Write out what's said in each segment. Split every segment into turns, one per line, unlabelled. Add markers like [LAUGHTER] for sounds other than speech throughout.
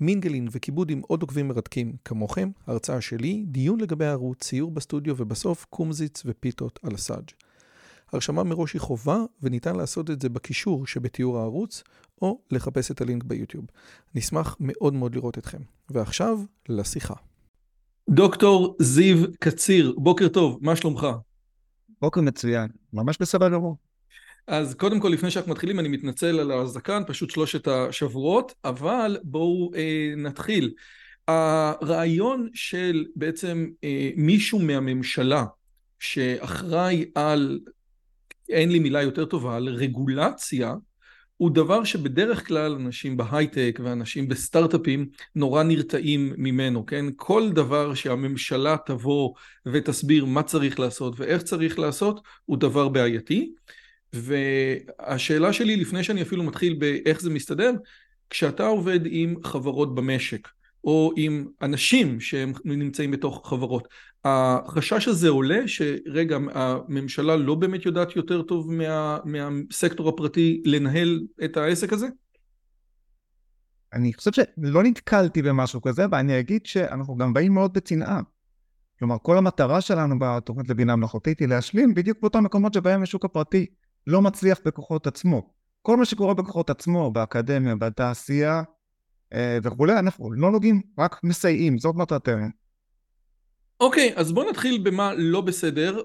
מינגלין וכיבוד עם עוד עוקבים מרתקים כמוכם, הרצאה שלי, דיון לגבי הערוץ, ציור בסטודיו ובסוף קומזיץ ופיתות על הסאג'. הרשמה מראש היא חובה וניתן לעשות את זה בקישור שבתיאור הערוץ או לחפש את הלינק ביוטיוב. נשמח מאוד מאוד לראות אתכם. ועכשיו לשיחה. דוקטור זיו קציר, בוקר טוב, מה שלומך?
בוקר מצוין, ממש בסדר גמור.
אז קודם כל, לפני שאנחנו מתחילים, אני מתנצל על הזקן, פשוט שלושת השבועות, אבל בואו אה, נתחיל. הרעיון של בעצם אה, מישהו מהממשלה שאחראי על, אין לי מילה יותר טובה, על רגולציה, הוא דבר שבדרך כלל אנשים בהייטק ואנשים בסטארט-אפים נורא נרתעים ממנו, כן? כל דבר שהממשלה תבוא ותסביר מה צריך לעשות ואיך צריך לעשות, הוא דבר בעייתי. והשאלה שלי, לפני שאני אפילו מתחיל באיך זה מסתדר, כשאתה עובד עם חברות במשק, או עם אנשים שהם נמצאים בתוך חברות, החשש הזה עולה שרגע, הממשלה לא באמת יודעת יותר טוב מה, מהסקטור הפרטי לנהל את העסק הזה?
אני חושב שלא נתקלתי במשהו כזה, ואני אגיד שאנחנו גם באים מאוד בצנעה. כלומר, כל המטרה שלנו בתוכנית לבינה מלאכותית היא להשלים בדיוק באותם מקומות שבהם השוק הפרטי לא מצליח בכוחות עצמו. כל מה שקורה בכוחות עצמו, באקדמיה, בתעשייה אה, וכולי, אנחנו לא נוגעים, רק מסייעים, זאת מטרתנו.
אוקיי, okay, אז בוא נתחיל במה לא בסדר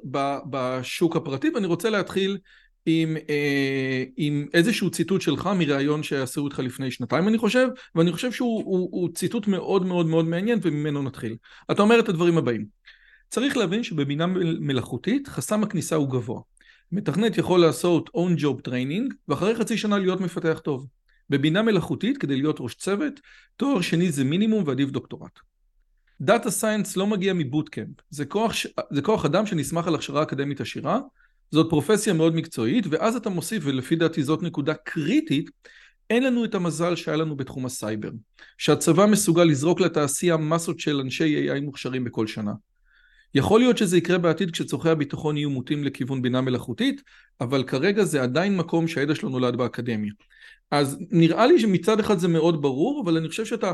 בשוק הפרטי, ואני רוצה להתחיל עם, אה, עם איזשהו ציטוט שלך מראיון שעשו איתך לפני שנתיים אני חושב, ואני חושב שהוא הוא, הוא ציטוט מאוד מאוד מאוד מעניין וממנו נתחיל. אתה אומר את הדברים הבאים: צריך להבין שבבינה מלאכותית חסם הכניסה הוא גבוה. מתכנת יכול לעשות on job training ואחרי חצי שנה להיות מפתח טוב. בבינה מלאכותית כדי להיות ראש צוות, תואר שני זה מינימום ועדיף דוקטורט. data science לא מגיע מ bootcamp, זה כוח, זה כוח אדם שנסמך על הכשרה אקדמית עשירה, זאת פרופסיה מאוד מקצועית, ואז אתה מוסיף, ולפי דעתי זאת נקודה קריטית, אין לנו את המזל שהיה לנו בתחום הסייבר, שהצבא מסוגל לזרוק לתעשייה מסות של אנשי AI מוכשרים בכל שנה. יכול להיות שזה יקרה בעתיד כשצורכי הביטחון יהיו מוטים לכיוון בינה מלאכותית, אבל כרגע זה עדיין מקום שהידע שלו נולד באקדמיה. אז נראה לי שמצד אחד זה מאוד ברור, אבל אני חושב שאתה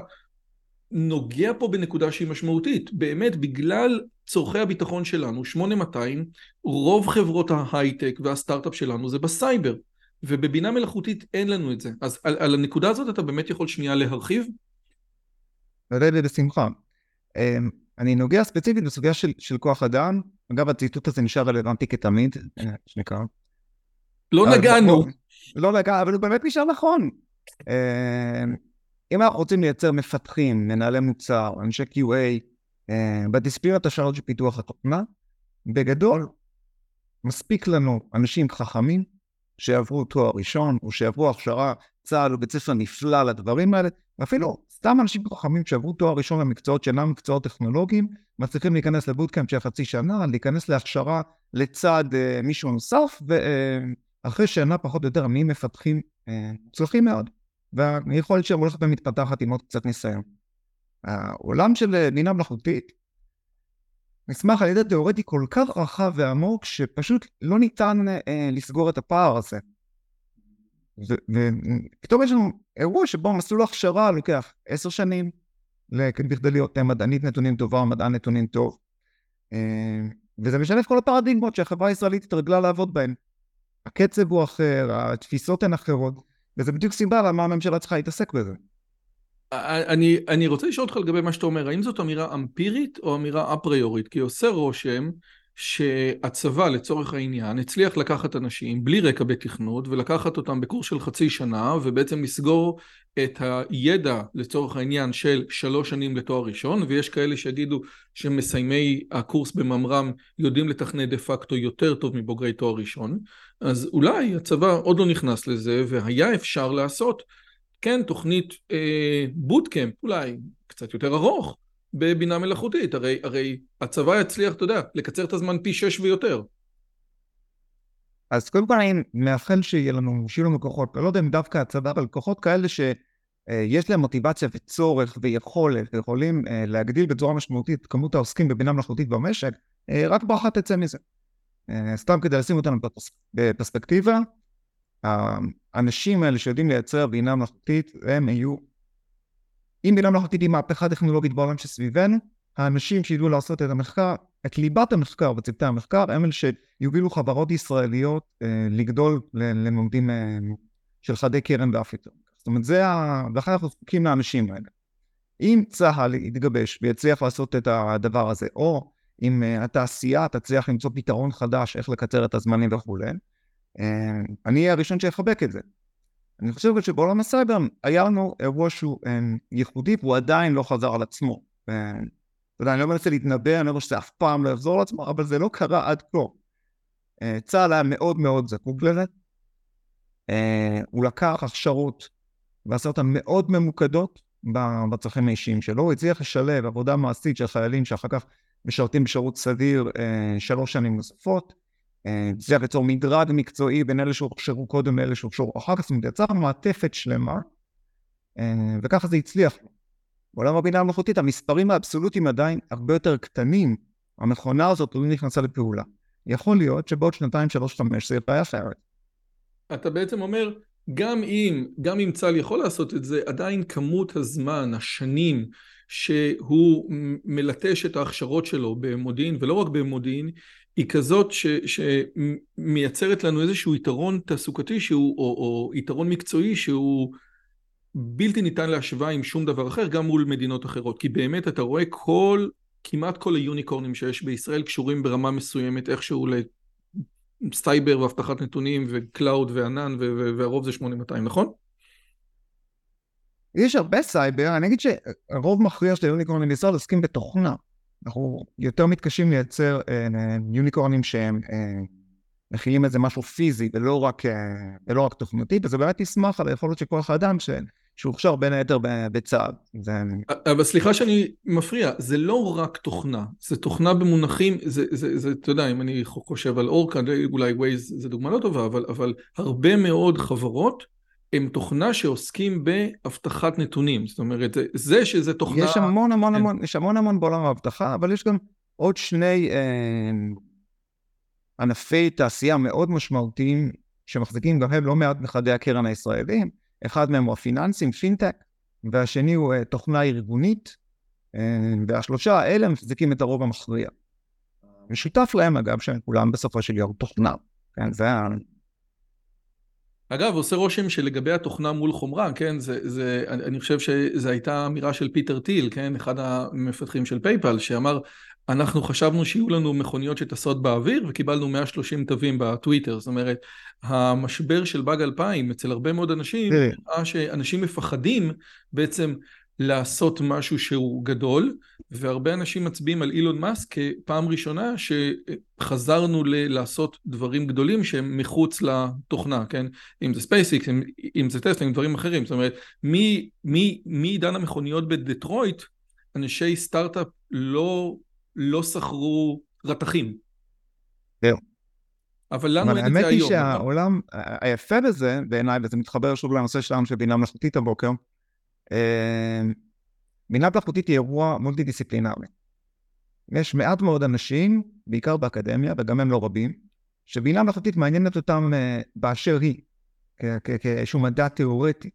נוגע פה בנקודה שהיא משמעותית. באמת, בגלל צורכי הביטחון שלנו, 8200, רוב חברות ההייטק והסטארט-אפ שלנו זה בסייבר, ובבינה מלאכותית אין לנו את זה. אז על, על הנקודה הזאת אתה באמת יכול שנייה להרחיב?
בשמחה. אני נוגע ספציפית בסוגיה של, של כוח אדם, אגב הציטוט הזה נשאר רלוונטי כתמיד, אה, שנקרא.
לא נגענו.
לא נגע, אבל הוא באמת נשאר נכון. אה, אם אנחנו רוצים לייצר מפתחים, מנהלי מוצר, אנשי QA, אה, בדיספירת השעות של פיתוח התוכנה, בגדול, מספיק לנו אנשים חכמים שיעברו תואר ראשון, או שיעברו הכשרה, צה"ל הוא בית ספר נפלא לדברים האלה, ואפילו סתם אנשים חכמים שעברו תואר ראשון למקצועות שאינם מקצועות טכנולוגיים, מצליחים להיכנס לבוטקאמפ של חצי שנה, להיכנס להכשרה לצד uh, מישהו נוסף, ואחרי uh, שנה פחות או יותר מי מפתחים uh, מוצלחים מאוד. והיכולת שלהם הולכת ומתפתחת עם עוד קצת ניסיון. העולם של בינה מלאכותית נסמך על ידע תיאורטי כל כך רחב ועמוק, שפשוט לא ניתן אה, לסגור את הפער הזה. ופתאום יש לנו אירוע שבו מסלול הכשרה לוקח עשר שנים בכדי להיות מדענית נתונים טובה מדען נתונים טוב. אה, וזה משנה את כל הפרדיגמות שהחברה הישראלית התרגלה לעבוד בהן. הקצב הוא אחר, התפיסות הן אחרות, וזה בדיוק סיבה למה הממשלה צריכה להתעסק בזה.
אני, אני רוצה לשאול אותך לגבי מה שאתה אומר, האם זאת אמירה אמפירית או אמירה אפריורית? כי עושה רושם שהצבא לצורך העניין הצליח לקחת אנשים בלי רקע בתכנות ולקחת אותם בקורס של חצי שנה ובעצם לסגור את הידע לצורך העניין של שלוש שנים לתואר ראשון ויש כאלה שיגידו שמסיימי הקורס בממר"ם יודעים לתכנת דה פקטו יותר טוב מבוגרי תואר ראשון. אז אולי הצבא עוד לא נכנס לזה והיה אפשר לעשות כן תוכנית אה, בוטקאמפ אולי קצת יותר ארוך בבינה מלאכותית, הרי, הרי הצבא יצליח, אתה יודע, לקצר את הזמן פי שש ויותר.
אז קודם כל אני מאחל שיהיה לנו, שיהיו לנו כוחות, אני לא יודע אם דווקא הצבא, אבל כוחות כאלה שיש להם מוטיבציה וצורך ויכולת, ויכולים אה, להגדיל בצורה משמעותית את כמות העוסקים בבינה מלאכותית במשק, אה, רק ברכה תצא מזה. אה, סתם כדי לשים אותנו בפרספקטיבה, האנשים האלה שיודעים לייצר בינה מלאכותית, הם יהיו, אם בינה מלאכותית היא מהפכה טכנולוגית בעולם שסביבנו, האנשים שידעו לעשות את המחקר, את ליבת המחקר וצוותי המחקר, הם אלה שיובילו חברות ישראליות אה, לגדול למומדים אה, של חדי קרן ואף יותר. זאת אומרת, זה ה... ולכן אנחנו זקוקים לאנשים האלה. אם צה"ל יתגבש ויצליח לעשות את הדבר הזה, או אם uh, התעשייה תצליח למצוא פתרון חדש איך לקצר את הזמנים וכולי, uh, אני אהיה הראשון שיחבק את זה. אני חושב שבעולם הסייבר היה לנו אירוע שהוא uh, ייחודי והוא עדיין לא חזר על עצמו. Uh, אתה יודע, אני לא מנסה להתנבא, אני לא אומר שזה אף פעם לא יחזור על עצמו, אבל זה לא קרה עד כה. Uh, צה"ל היה מאוד מאוד זקוק לזה. הוא לקח הכשרות ועשה אותן מאוד ממוקדות בצרכים האישיים שלו, הוא הצליח לשלב עבודה מעשית של חיילים שאחר כך משרתים בשירות סדיר שלוש שנים נוספות. אה, זה ליצור מדרג מקצועי בין אלה שהוכשרו קודם לאלה שהוכשרו אחר כך, זאת אומרת, יצר מעטפת שלמה, אה, וככה זה הצליח. בעולם הבינה המלאכותית המספרים האבסולוטיים עדיין הרבה יותר קטנים, המכונה הזאת לא נכנסה לפעולה. יכול להיות שבעוד שנתיים, שלוש, חמש זה יהיה אחרת.
אתה בעצם אומר, גם אם, גם אם צה"ל יכול לעשות את זה, עדיין כמות הזמן, השנים, שהוא מלטש את ההכשרות שלו במודיעין, ולא רק במודיעין, היא כזאת ש, שמייצרת לנו איזשהו יתרון תעסוקתי שהוא, או, או יתרון מקצועי שהוא בלתי ניתן להשוואה עם שום דבר אחר, גם מול מדינות אחרות. כי באמת אתה רואה כל, כמעט כל היוניקורנים שיש בישראל קשורים ברמה מסוימת איכשהו לסייבר ואבטחת נתונים ו cloud וענן והרוב זה 8200, נכון?
יש הרבה סייבר, אני אגיד שהרוב מכריע של היוניקורנים בישראל עוסקים בתוכנה. אנחנו יותר מתקשים לייצר אה, יוניקורנים שהם אה, מכילים איזה משהו פיזי ולא רק, אה, ולא רק תוכנתי, וזה באמת ישמח על היכולת של כוח האדם ש... שהוכשר בין היתר בצה"ל. זה...
אבל סליחה שאני מפריע, זה לא רק תוכנה, זה תוכנה במונחים, זה, זה, זה, אתה יודע, אם אני חושב על אורקה, אולי ווייז זה דוגמה לא טובה, אבל, אבל הרבה מאוד חברות הם תוכנה שעוסקים באבטחת נתונים, זאת אומרת, זה, זה שזה תוכנה...
יש המון המון כן. המון, יש המון המון בעולם האבטחה, אבל יש גם עוד שני אה, ענפי תעשייה מאוד משמעותיים, שמחזיקים גם הם לא מעט מחדי הקרן הישראלים, אחד מהם הוא הפיננסים, פינטק, והשני הוא אה, תוכנה ארגונית, אה, והשלושה האלה מחזיקים את הרוב המכריע. משותף להם אגב, שהם כולם בסופו של יום תוכנה, כן, זה
אגב, עושה רושם שלגבי התוכנה מול חומרה, כן, זה, זה, אני חושב שזו הייתה אמירה של פיטר טיל, כן, אחד המפתחים של PayPal, שאמר, אנחנו חשבנו שיהיו לנו מכוניות שטסות באוויר וקיבלנו 130 תווים בטוויטר, זאת אומרת, המשבר של באג 2000 אצל הרבה מאוד אנשים, נראה שאנשים מפחדים בעצם לעשות משהו שהוא גדול, והרבה אנשים מצביעים על אילון מאסק כפעם ראשונה שחזרנו ל- לעשות דברים גדולים שהם מחוץ לתוכנה, כן? אם זה SpaceX, אם, אם זה טסלה, אם דברים אחרים. זאת אומרת, מעידן המכוניות בדטרויט, אנשי סטארט-אפ לא, לא שכרו רתכים.
זהו.
אבל לנו אין את זה היום.
האמת היא שהעולם היפה בזה, בעיניי, וזה מתחבר שוב לנושא שלנו של בינה מלאכותית הבוקר, בינה מלאכותית היא אירוע מולטי דיסציפלינרי. יש מעט מאוד אנשים, בעיקר באקדמיה, וגם הם לא רבים, שבינה מלאכותית מעניינת אותם uh, באשר היא, כאיזשהו מדע תיאורטי.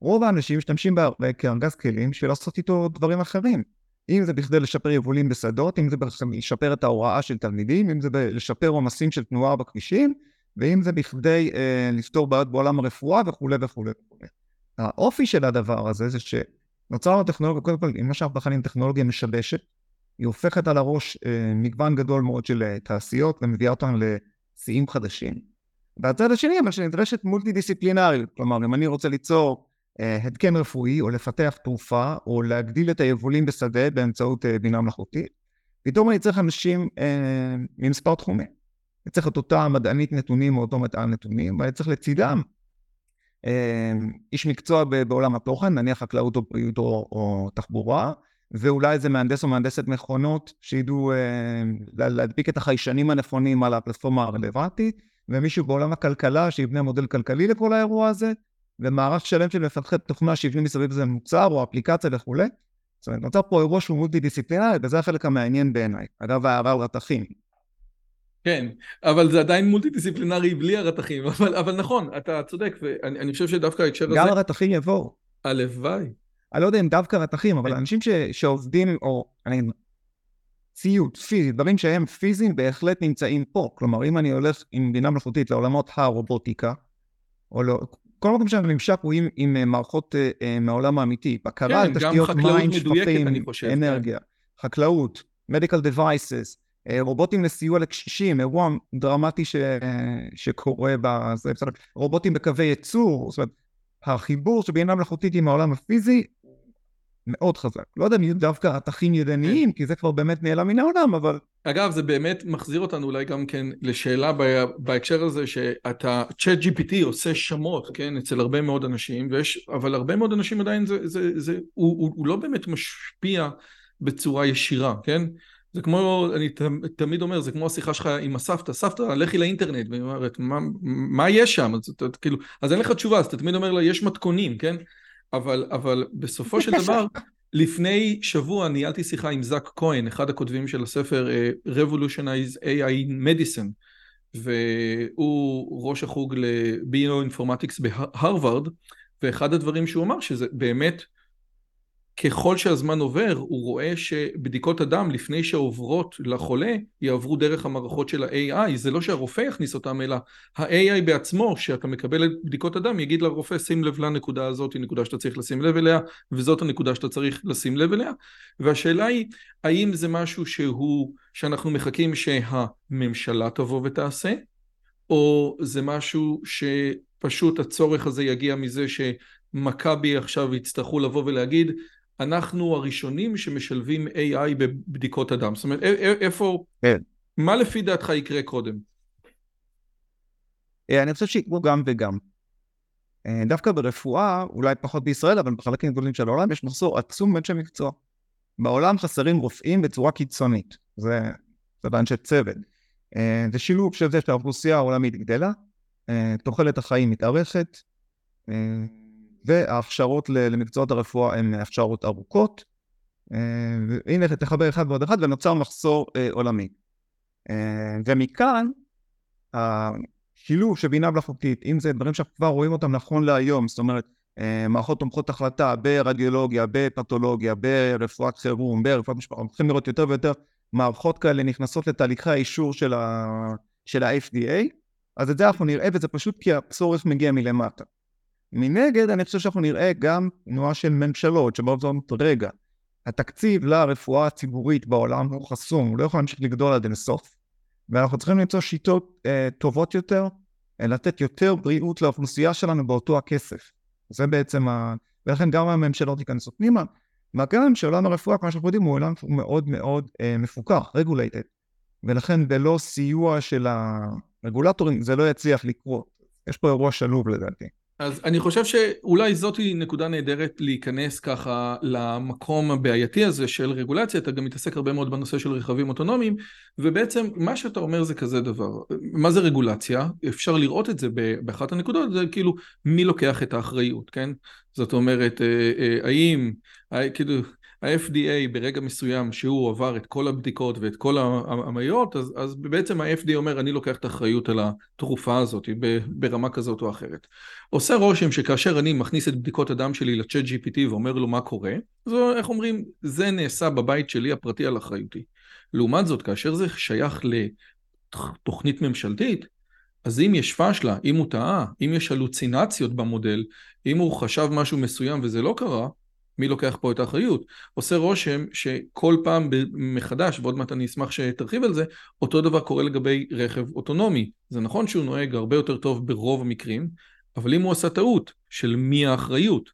רוב האנשים משתמשים בהרבה כארגז כלים בשביל לעשות איתו דברים אחרים. אם זה בכדי לשפר יבולים בשדות, אם זה לשפר את ההוראה של תלמידים, אם זה לשפר עומסים של תנועה בכבישים, ואם זה בכדי uh, לפתור בעיות בעולם הרפואה וכולי וכולי וכולי. האופי של הדבר הזה זה שנוצר הטכנולוגיה, קודם כל, מה שאנחנו מכנים טכנולוגיה משבשת, היא הופכת על הראש אה, מגוון גדול מאוד של אה, תעשיות ומביאה אותן לשיאים חדשים. והצד השני, אבל שנדרשת מולטי דיסציפלינריות, כלומר, אם אני רוצה ליצור אה, התקן רפואי, או לפתח תרופה, או להגדיל את היבולים בשדה באמצעות אה, בינה מלאכותית, פתאום אני צריך אנשים אה, ממספר תחומים. אני צריך את אותה מדענית נתונים או אותו מדען נתונים, ואני צריך לצידם איש מקצוע בעולם התוכן, נניח חקלאות או בריאות או, או תחבורה, ואולי איזה מהנדס או מהנדסת מכונות שידעו אה, להדביק את החיישנים הנכונים על הפלטפורמה הרלוונטית, ומישהו בעולם הכלכלה שיבנה מודל כלכלי לכל האירוע הזה, ומערך שלם של מפתחי תוכנה שיבנו מסביב לזה מוצר או אפליקציה וכולי. זאת אומרת, נוצר פה אירוע שהוא מולטי דיסציפלינרי, וזה החלק המעניין בעיניי, אגב ההערה על רתכים.
כן, אבל זה עדיין מולטי דיסציפלינרי בלי הרתכים, [LAUGHS] אבל, אבל נכון, אתה צודק, ואני חושב שדווקא ההקשר הזה...
גם הרתכים יבואו.
הלוואי.
אני לא יודע אם דווקא רתכים, אבל כן. אנשים ש, שעובדים, או אני ציוד, פיזי, דברים שהם פיזיים בהחלט נמצאים פה. כלומר, אם אני הולך עם בינה מלאכותית לעולמות הרובוטיקה, או לא, כל מקום שהממשק הוא עם, עם אה, מערכות uh, uh, מהעולם האמיתי, בקרה
כן, תשתיות מים, שפכים,
אנרגיה, כן. חקלאות, medical devices, רובוטים לסיוע לקשישים, אירוע דרמטי ש, שקורה בזה, רובוטים בקווי ייצור, זאת אומרת, החיבור של בינה מלאכותית עם העולם הפיזי מאוד חזק. לא יודע אם יהיו דווקא רתכים ידניים, כן. כי זה כבר באמת נעלם מן העולם, אבל...
אגב, זה באמת מחזיר אותנו אולי גם כן לשאלה בהקשר הזה, שאתה, צ'אט GPT עושה שמות, כן, אצל הרבה מאוד אנשים, ויש, אבל הרבה מאוד אנשים עדיין זה, זה, זה, הוא, הוא, הוא לא באמת משפיע בצורה ישירה, כן? זה כמו, אני תמיד אומר, זה כמו השיחה שלך עם הסבתא, סבתא, לכי לאינטרנט, והיא אומרת, מה, מה יש שם? אז, אתה, כאילו, אז אין לך תשובה, אז אתה תמיד אומר לה, יש מתכונים, כן? אבל, אבל בסופו של דבר, [LAUGHS] לפני שבוע ניהלתי שיחה עם זאק כהן, אחד הכותבים של הספר uh, Revolutionize AI Medicine, והוא ראש החוג לביו-אינפורמטיקס בהרווארד, ואחד הדברים שהוא אמר שזה באמת ככל שהזמן עובר, הוא רואה שבדיקות הדם לפני שעוברות לחולה, יעברו דרך המערכות של ה-AI, זה לא שהרופא יכניס אותם, אלא ה-AI בעצמו, שאתה מקבל את בדיקות הדם, יגיד לרופא, שים לב לנקודה הזאת, היא נקודה שאתה צריך לשים לב אליה, וזאת הנקודה שאתה צריך לשים לב אליה, והשאלה היא, האם זה משהו שהוא, שאנחנו מחכים שהממשלה תבוא ותעשה, או זה משהו שפשוט הצורך הזה יגיע מזה שמכבי עכשיו יצטרכו לבוא ולהגיד אנחנו הראשונים שמשלבים AI בבדיקות אדם. זאת אומרת, איפה, כן. מה לפי דעתך יקרה קודם?
אה, אני חושב שיקרו גם וגם. אה, דווקא ברפואה, אולי פחות בישראל, אבל בחלקים גדולים של העולם, יש מחסור עצום באנשי מקצוע. בעולם חסרים רופאים בצורה קיצונית. זה, זה באנשי צוות. אה, זה שילוב של זה שהאוכלוסייה העולמית גדלה, תוחלת החיים מתארכת, וההכשרות למקצועות הרפואה הן הכשרות ארוכות. אה, הנה תחבר אחד ועוד אחד ונוצר מחסור אה, עולמי. אה, ומכאן השילוב של בינה מלאכותית, אם זה דברים שאנחנו כבר רואים אותם נכון להיום, זאת אומרת מערכות תומכות החלטה ברדיולוגיה, בפתולוגיה, ברפואת חירום, ברפואת משפחה, אנחנו צריכים לראות יותר ויותר מערכות כאלה נכנסות לתהליכי האישור של ה-FDA, אז את זה אנחנו נראה, וזה פשוט כי הצורך מגיע מלמטה. מנגד, אני חושב שאנחנו נראה גם תנועה של ממשלות, שבאות ואומרות, רגע, התקציב לרפואה הציבורית בעולם הוא חסום, הוא לא יכול להמשיך לגדול עד אינסוף, ואנחנו צריכים למצוא שיטות אה, טובות יותר, אה, לתת יותר בריאות לאוכלוסייה שלנו באותו הכסף. זה בעצם ה... ולכן גם הממשלות ייכנסו פנימה. מה גם שעולם הרפואה, כמו שאנחנו יודעים, הוא עולם מאוד מאוד אה, מפוקח, רגולייטד, ולכן בלא סיוע של הרגולטורים זה לא יצליח לקרות. יש פה אירוע שלוב לדעתי.
אז אני חושב שאולי זאת היא נקודה נהדרת להיכנס ככה למקום הבעייתי הזה של רגולציה, אתה גם מתעסק הרבה מאוד בנושא של רכבים אוטונומיים, ובעצם מה שאתה אומר זה כזה דבר, מה זה רגולציה? אפשר לראות את זה באחת הנקודות, זה כאילו מי לוקח את האחריות, כן? זאת אומרת, אה, אה, האם, אה, כאילו, ה-FDA ברגע מסוים שהוא עבר את כל הבדיקות ואת כל המיות, אז, אז בעצם ה-FDA אומר אני לוקח את האחריות על התרופה הזאת ברמה כזאת או אחרת. עושה רושם שכאשר אני מכניס את בדיקות הדם שלי לצ'אט GPT ואומר לו מה קורה, אז איך אומרים, זה נעשה בבית שלי הפרטי על אחריותי. לעומת זאת, כאשר זה שייך לתוכנית ממשלתית, אז אם יש פשלה, אם הוא טעה, אם יש הלוצינציות במודל, אם הוא חשב משהו מסוים וזה לא קרה, מי לוקח פה את האחריות? עושה רושם שכל פעם מחדש, ועוד מעט אני אשמח שתרחיב על זה, אותו דבר קורה לגבי רכב אוטונומי. זה נכון שהוא נוהג הרבה יותר טוב ברוב המקרים, אבל אם הוא עשה טעות, של מי האחריות?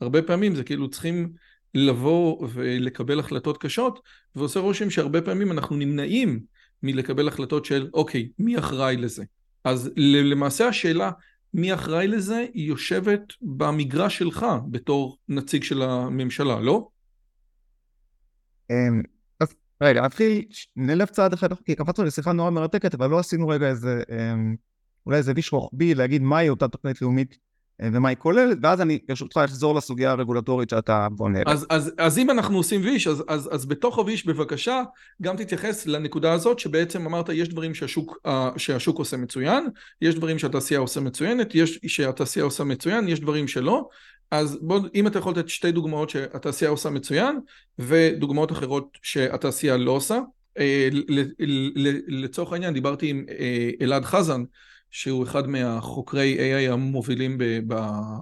והרבה פעמים זה כאילו צריכים לבוא ולקבל החלטות קשות, ועושה רושם שהרבה פעמים אנחנו נמנעים מלקבל החלטות של אוקיי, מי אחראי לזה? אז למעשה השאלה מי אחראי לזה, היא יושבת במגרש שלך בתור נציג של הממשלה, לא?
אמ, אז רגע, נתחיל, נלך צעד אחד, כי קפצנו לשיחה נורא מרתקת, אבל לא עשינו רגע איזה, אמ, אולי איזה ויש רוחבי להגיד מהי אותה תוכנית לאומית ומה היא כוללת, ואז אני ברשותך אחזור לסוגיה הרגולטורית שאתה בונה.
אז, אז, אז אם אנחנו עושים ויש, אז, אז, אז בתוך הוויש בבקשה גם תתייחס לנקודה הזאת שבעצם אמרת יש דברים שהשוק, שהשוק עושה מצוין, יש דברים שהתעשייה עושה מצוינת, יש שהתעשייה עושה מצוין, יש דברים שלא, אז בוא, אם אתה יכול לתת שתי דוגמאות שהתעשייה עושה מצוין ודוגמאות אחרות שהתעשייה לא עושה. אה, לצורך העניין דיברתי עם אה, אלעד חזן שהוא אחד מהחוקרי AI המובילים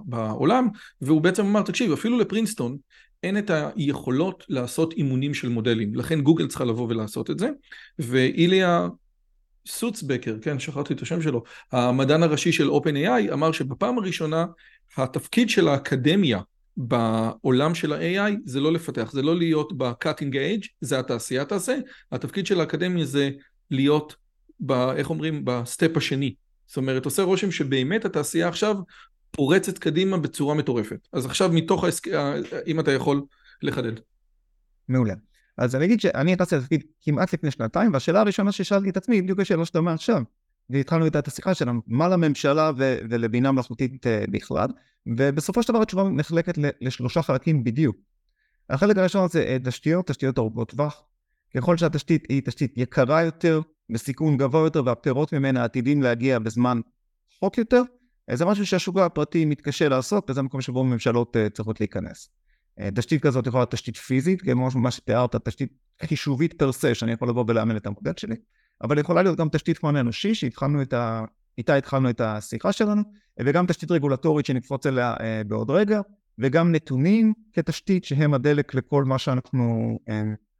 בעולם, והוא בעצם אמר, תקשיב, אפילו לפרינסטון אין את היכולות לעשות אימונים של מודלים, לכן גוגל צריכה לבוא ולעשות את זה, ואיליה סוצקבר, כן, שכחתי את השם שלו, המדען הראשי של OpenAI, אמר שבפעם הראשונה התפקיד של האקדמיה בעולם של ה-AI זה לא לפתח, זה לא להיות ב-cutting edge, זה התעשייה תעשה, התפקיד של האקדמיה זה להיות, ב, איך אומרים, ב step השני, זאת אומרת, עושה רושם שבאמת התעשייה עכשיו פורצת קדימה בצורה מטורפת. אז עכשיו מתוך העסק... אם אתה יכול לחדד.
מעולה. אז אני אגיד שאני נכנסתי לתפקיד כמעט לפני שנתיים, והשאלה הראשונה ששאלתי את עצמי בדיוק השאלה שאתה אומר עכשיו. והתחלנו את השיחה שלנו, מה לממשלה ו- ולבינה מלאכותית uh, בכלל, ובסופו של דבר התשובה נחלקת לשלושה חלקים בדיוק. החלק הראשון זה uh, תשתיות, תשתיות ארוכות טווח. ככל שהתשתית היא תשתית יקרה יותר, בסיכון גבוה יותר והפירות ממנה עתידים להגיע בזמן רחוק יותר, זה משהו שהשוק הפרטי מתקשה לעשות, וזה מקום שבו ממשלות uh, צריכות להיכנס. Uh, תשתית כזאת יכולה להיות תשתית פיזית, כמו מה שתיארת, תשתית חישובית פר סה, שאני יכול לבוא ולאמן את המודל שלי, אבל יכולה להיות גם תשתית כמו אנושי, שהתחלנו את ה... איתה התחלנו את השיחה שלנו, וגם תשתית רגולטורית שנקפוץ אליה uh, בעוד רגע, וגם נתונים כתשתית שהם הדלק לכל מה שאנחנו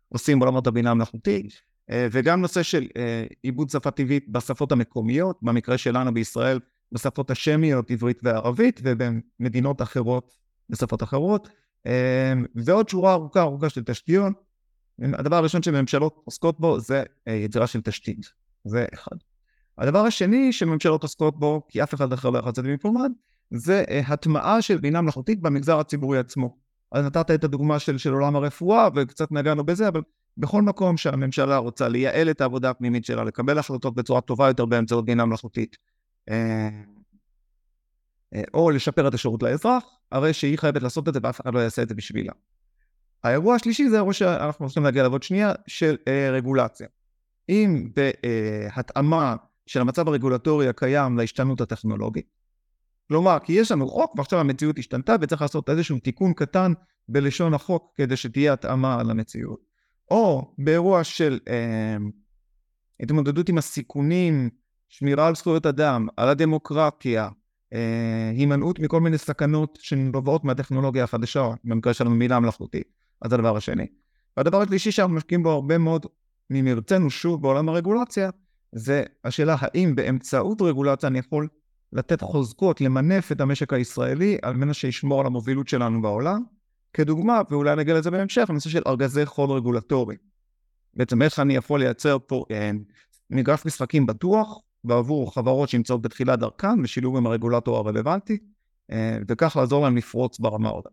עושים בעולמות הבינה המלאכותית. אה, וגם נושא של אה, עיבוד שפה טבעית בשפות המקומיות, במקרה שלנו בישראל בשפות השמיות, עברית וערבית, ובמדינות אחרות בשפות אחרות, אה, ועוד שורה ארוכה ארוכה של תשתיות. הדבר הראשון שממשלות עוסקות בו זה יצירה של תשתית, זה אחד. הדבר השני שממשלות עוסקות בו, כי אף אחד אחר לא יכול לצאת מפומד, זה הטמעה של בינה מלאכותית במגזר הציבורי עצמו. אז נתת את הדוגמה של, של עולם הרפואה, וקצת נגענו בזה, אבל בכל מקום שהממשלה רוצה לייעל את העבודה הפנימית שלה, לקבל החלטות בצורה טובה יותר באמצעות בינה מלאכותית, אה, אה, או לשפר את השירות לאזרח, הרי שהיא חייבת לעשות את זה ואף אחד לא יעשה את זה בשבילה. האירוע השלישי זה אירוע שאנחנו צריכים להגיע לעבוד שנייה של אה, רגולציה. אם בהתאמה של המצב הרגולטורי הקיים להשתנות הטכנולוגית, כלומר, כי יש לנו חוק ועכשיו המציאות השתנתה וצריך לעשות איזשהו תיקון קטן בלשון החוק כדי שתהיה התאמה למציאות. או באירוע של אה, התמודדות עם הסיכונים, שמירה על זכויות אדם, על הדמוקרטיה, אה, הימנעות מכל מיני סכנות שנובעות מהטכנולוגיה החדשה, במקרה של המילה המלאכותית, אז הדבר השני. והדבר השלישי שאנחנו משקיעים בו הרבה מאוד ממרצנו שוב בעולם הרגולציה, זה השאלה האם באמצעות רגולציה אני יכול לתת חוזקות, למנף את המשק הישראלי על מנת שישמור על המובילות שלנו בעולם, כדוגמה, ואולי נגיע לזה בהמשך, הנושא של ארגזי חול רגולטורי. בעצם איך אני יכול לייצר פה אה, מגרף משחקים בטוח בעבור חברות שנמצאות בתחילת דרכן בשילוב עם הרגולטור הרלוונטי, אה, וכך לעזור להם לפרוץ ברמה עוד.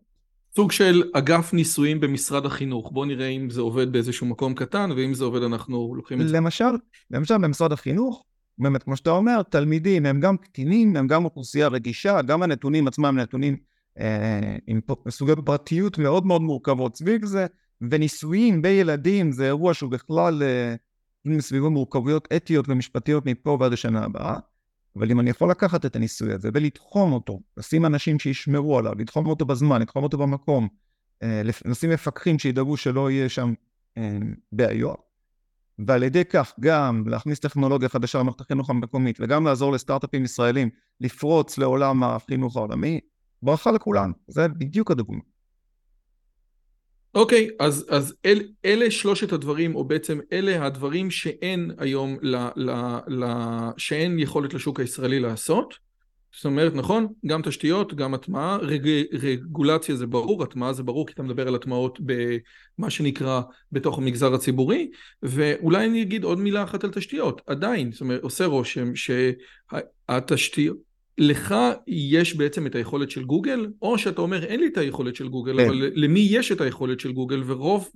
סוג של אגף ניסויים במשרד החינוך, בואו נראה אם זה עובד באיזשהו מקום קטן, ואם זה עובד אנחנו לוקחים את זה.
למשל, למשל במשרד החינוך, באמת כמו שאתה אומר, תלמידים הם גם קטינים, הם גם אוכלוסייה רגישה, גם הנתונים עצמם נתונים עם סוגי פרטיות מאוד מאוד מורכבות סביב זה, וניסויים בילדים זה אירוע שהוא בכלל אה, סביבו מורכבויות אתיות ומשפטיות מפה ועד השנה הבאה. אבל אם אני יכול לקחת את הניסוי הזה ולתחום אותו, לשים אנשים שישמרו עליו, לתחום אותו בזמן, לתחום אותו במקום, אה, לשים מפקחים שידאגו שלא יהיה שם בעיות, ועל ידי כך גם להכניס טכנולוגיה חדשה למערכת החינוך המקומית וגם לעזור לסטארט-אפים ישראלים לפרוץ לעולם החינוך העולמי, ברכה לכולם, זה בדיוק הדוגמה.
אוקיי, okay, אז, אז אל, אלה שלושת הדברים, או בעצם אלה הדברים שאין היום, ל, ל, ל, שאין יכולת לשוק הישראלי לעשות. זאת אומרת, נכון, גם תשתיות, גם הטמעה, רג, רגולציה זה ברור, הטמעה זה ברור, כי אתה מדבר על הטמעות במה שנקרא בתוך המגזר הציבורי, ואולי אני אגיד עוד מילה אחת על תשתיות, עדיין, זאת אומרת, עושה רושם שהתשתיות... לך יש בעצם את היכולת של גוגל, או שאתה אומר אין לי את היכולת של גוגל, כן. אבל למי יש את היכולת של גוגל, ורוב,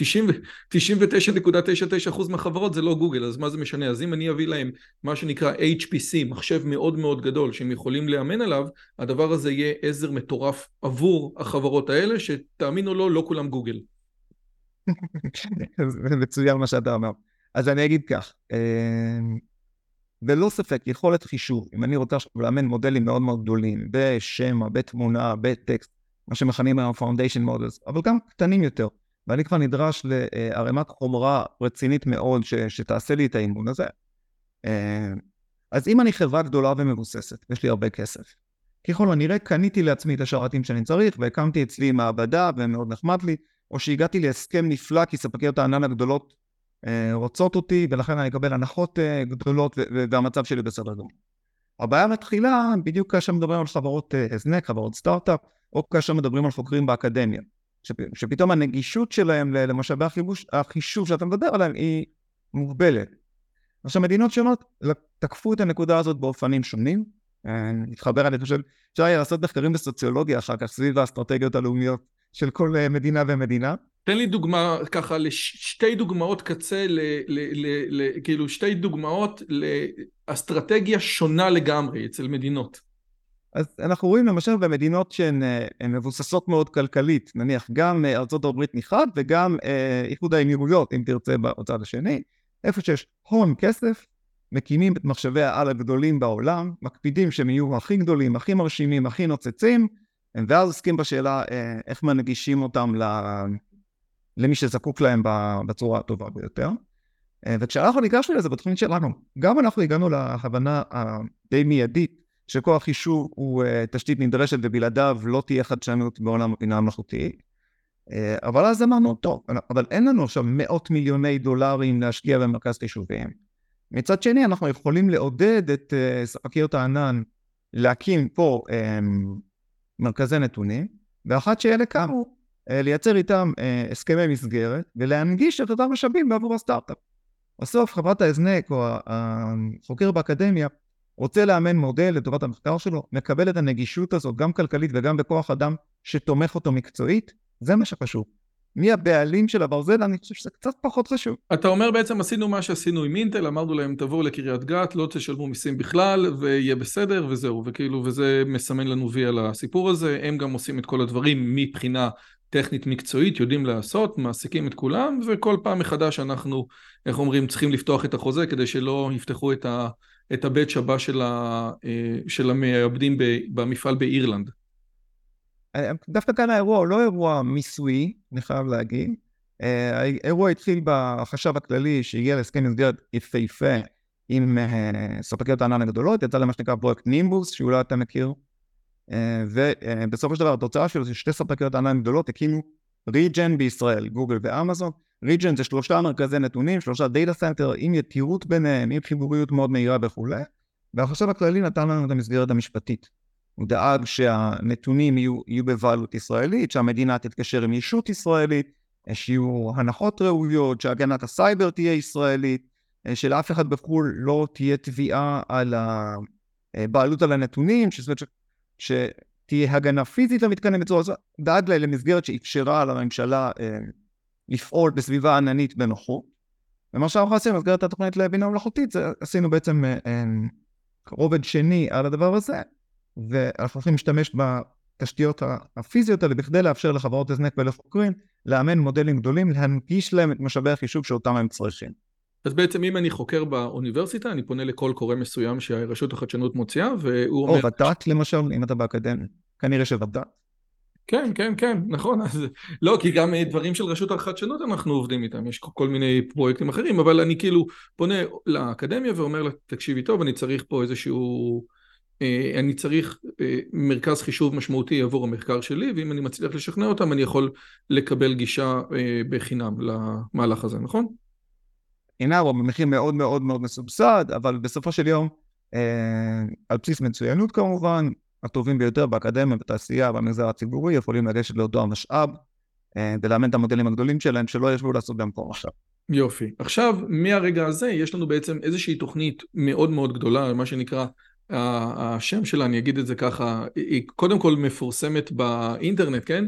99.99% מהחברות זה לא גוגל, אז מה זה משנה? אז אם אני אביא להם מה שנקרא HPC, מחשב מאוד מאוד גדול שהם יכולים לאמן עליו, הדבר הזה יהיה עזר מטורף עבור החברות האלה, שתאמינו לו, לא כולם גוגל. [LAUGHS]
זה מצוין מה שאתה אומר. אז אני אגיד כך, אה, ללא ספק, יכולת חישוב, אם אני רוצה עכשיו לאמן מודלים מאוד מאוד גדולים, בשמע, בתמונה, בטקסט, מה שמכנים היום Foundation Models, אבל גם קטנים יותר, ואני כבר נדרש לערימת חומרה רצינית מאוד ש, שתעשה לי את האימון הזה. אה, אז אם אני חברה גדולה ומבוססת, יש לי הרבה כסף, ככל הנראה קניתי לעצמי את השרתים שאני צריך, והקמתי אצלי מעבדה ומאוד נחמד לי, או שהגעתי להסכם נפלא כי ספקיות הענן הגדולות רוצות אותי, ולכן אני אקבל הנחות אה, גדולות והמצב שלי בסדר גמור. הבעיה מתחילה בדיוק כאשר מדברים על חברות אה, הזנק, חברות סטארט-אפ, או כאשר מדברים על חוקרים באקדמיה, שפתאום הנגישות שלהם למשאבי החיבוש, החישוב שאתה מדבר עליהם היא מוגבלת. עכשיו מדינות שונות תקפו את הנקודה הזאת באופנים שונים, נתחבר, אני חושב, אפשר היה לעשות מחקרים בסוציולוגיה אחר כך סביב האסטרטגיות הלאומיות של כל מדינה ומדינה.
תן לי דוגמה ככה, לשתי דוגמאות קצה, ל, ל, ל, ל, כאילו שתי דוגמאות לאסטרטגיה שונה לגמרי אצל מדינות.
אז אנחנו רואים למשל במדינות שהן אה, מבוססות מאוד כלכלית, נניח גם אה, ארה"ב מחד וגם אה, איחוד האמירויות, אם תרצה, בצד השני, איפה שיש הון כסף, מקימים את מחשבי העל הגדולים בעולם, מקפידים שהם יהיו הכי גדולים, הכי מרשימים, הכי נוצצים, ואז עוסקים בשאלה איך מנגישים אותם למי שזקוק להם בצורה הטובה ביותר. אה, וכשאנחנו ניגשנו לזה בתוכנית שלנו, גם אנחנו הגענו להבנה הדי מיידית שכוח חישוב הוא אה, תשתית נדרשת ובלעדיו לא תהיה חדשנות בעולם הבינה המלאכותית. אה, אבל אז אמרנו, טוב, אבל אין לנו עכשיו מאות מיליוני דולרים להשקיע במרכז חישובים. מצד שני, אנחנו יכולים לעודד את ספקיות הענן להקים פה מרכזי נתונים, ואחת שאלה קמו, אה, לייצר איתם אה, הסכמי מסגרת ולהנגיש את אותם משאבים בעבור הסטארט-אפ. בסוף חברת ההזנק או החוקר באקדמיה רוצה לאמן מודל לטובת המחקר שלו, מקבל את הנגישות הזאת גם כלכלית וגם בכוח אדם שתומך אותו מקצועית, זה מה שחשוב. מי הבעלים של הברזל, אני חושב שזה קצת פחות חשוב.
אתה אומר בעצם עשינו מה שעשינו עם אינטל, אמרנו להם תבואו לקריית גת, לא תשלמו מיסים בכלל, ויהיה בסדר, וזהו, וכאילו, וזה מסמן לנו וי על הסיפור הזה, הם גם עושים את כל הדברים מבחינה טכנית מקצועית, יודעים לעשות, מעסיקים את כולם, וכל פעם מחדש אנחנו, איך אומרים, צריכים לפתוח את החוזה כדי שלא יפתחו את, ה, את הבית הבא של, ה, אה, של המעבדים במפעל באירלנד.
אה, דווקא כאן האירוע הוא לא אירוע מיסוי, אני חייב להגיד. אה, האירוע התחיל בחשב הכללי שהגיע להסכם מסגרת יפהפה עם ספקיות הענן הגדולות, יצא למה שנקרא פרויקט נימבוס, שאולי אתה מכיר. ובסופו של דבר התוצאה שלו זה שתי ספקיות ענן גדולות הקימו region בישראל, גוגל ואמזון. region זה שלושה מרכזי נתונים, שלושה data center עם יתירות ביניהם, עם חיבוריות מאוד מהירה וכולי, והחשב הכללי נתן לנו את המסגרת המשפטית. הוא דאג שהנתונים יהיו, יהיו בבעלות ישראלית, שהמדינה תתקשר עם ישות ישראלית, שיהיו הנחות ראויות, שהגנת הסייבר תהיה ישראלית, שלאף אחד בחו"ל לא תהיה תביעה על הבעלות על הנתונים, שזאת שתהיה הגנה פיזית למתקנים בצורה הזאת, דאג להם למסגרת שאפשרה לממשלה אה, לפעול בסביבה עננית בנוחות. ומה שאנחנו עשינו במסגרת התוכנית לבינה מלאכותית, עשינו בעצם אה, אה, רובד שני על הדבר הזה, ואנחנו הולכים להשתמש בתשתיות הפיזיות האלה בכדי לאפשר לחברות הזנק ולחוקרים לאמן מודלים גדולים, להנגיש להם את משאבי החישוב שאותם הם צריכים.
אז בעצם אם אני חוקר באוניברסיטה, אני פונה לכל קורא מסוים שהרשות החדשנות מוציאה, והוא אומר...
או ות"ת למשל, אם אתה באקדמיה. כנראה שוות"ת.
כן, כן, כן, נכון. אז לא, כי גם דברים של רשות החדשנות אנחנו עובדים איתם, יש כל מיני פרויקטים אחרים, אבל אני כאילו פונה לאקדמיה ואומר לה, תקשיבי טוב, אני צריך פה איזשהו... אה, אני צריך אה, מרכז חישוב משמעותי עבור המחקר שלי, ואם אני מצליח לשכנע אותם, אני יכול לקבל גישה אה, בחינם למהלך הזה, נכון?
אינה הוא במחיר מאוד מאוד מאוד מסובסד, אבל בסופו של יום, אה, על בסיס מצוינות כמובן, הטובים ביותר באקדמיה, בתעשייה, במגזר הציבורי, יכולים לגשת לאותו המשאב אה, ולאמן את המודלים הגדולים שלהם, שלא ישבו לעשות במקום עכשיו.
יופי. עכשיו, מהרגע הזה יש לנו בעצם איזושהי תוכנית מאוד מאוד גדולה, מה שנקרא השם שלה, אני אגיד את זה ככה, היא קודם כל מפורסמת באינטרנט, כן?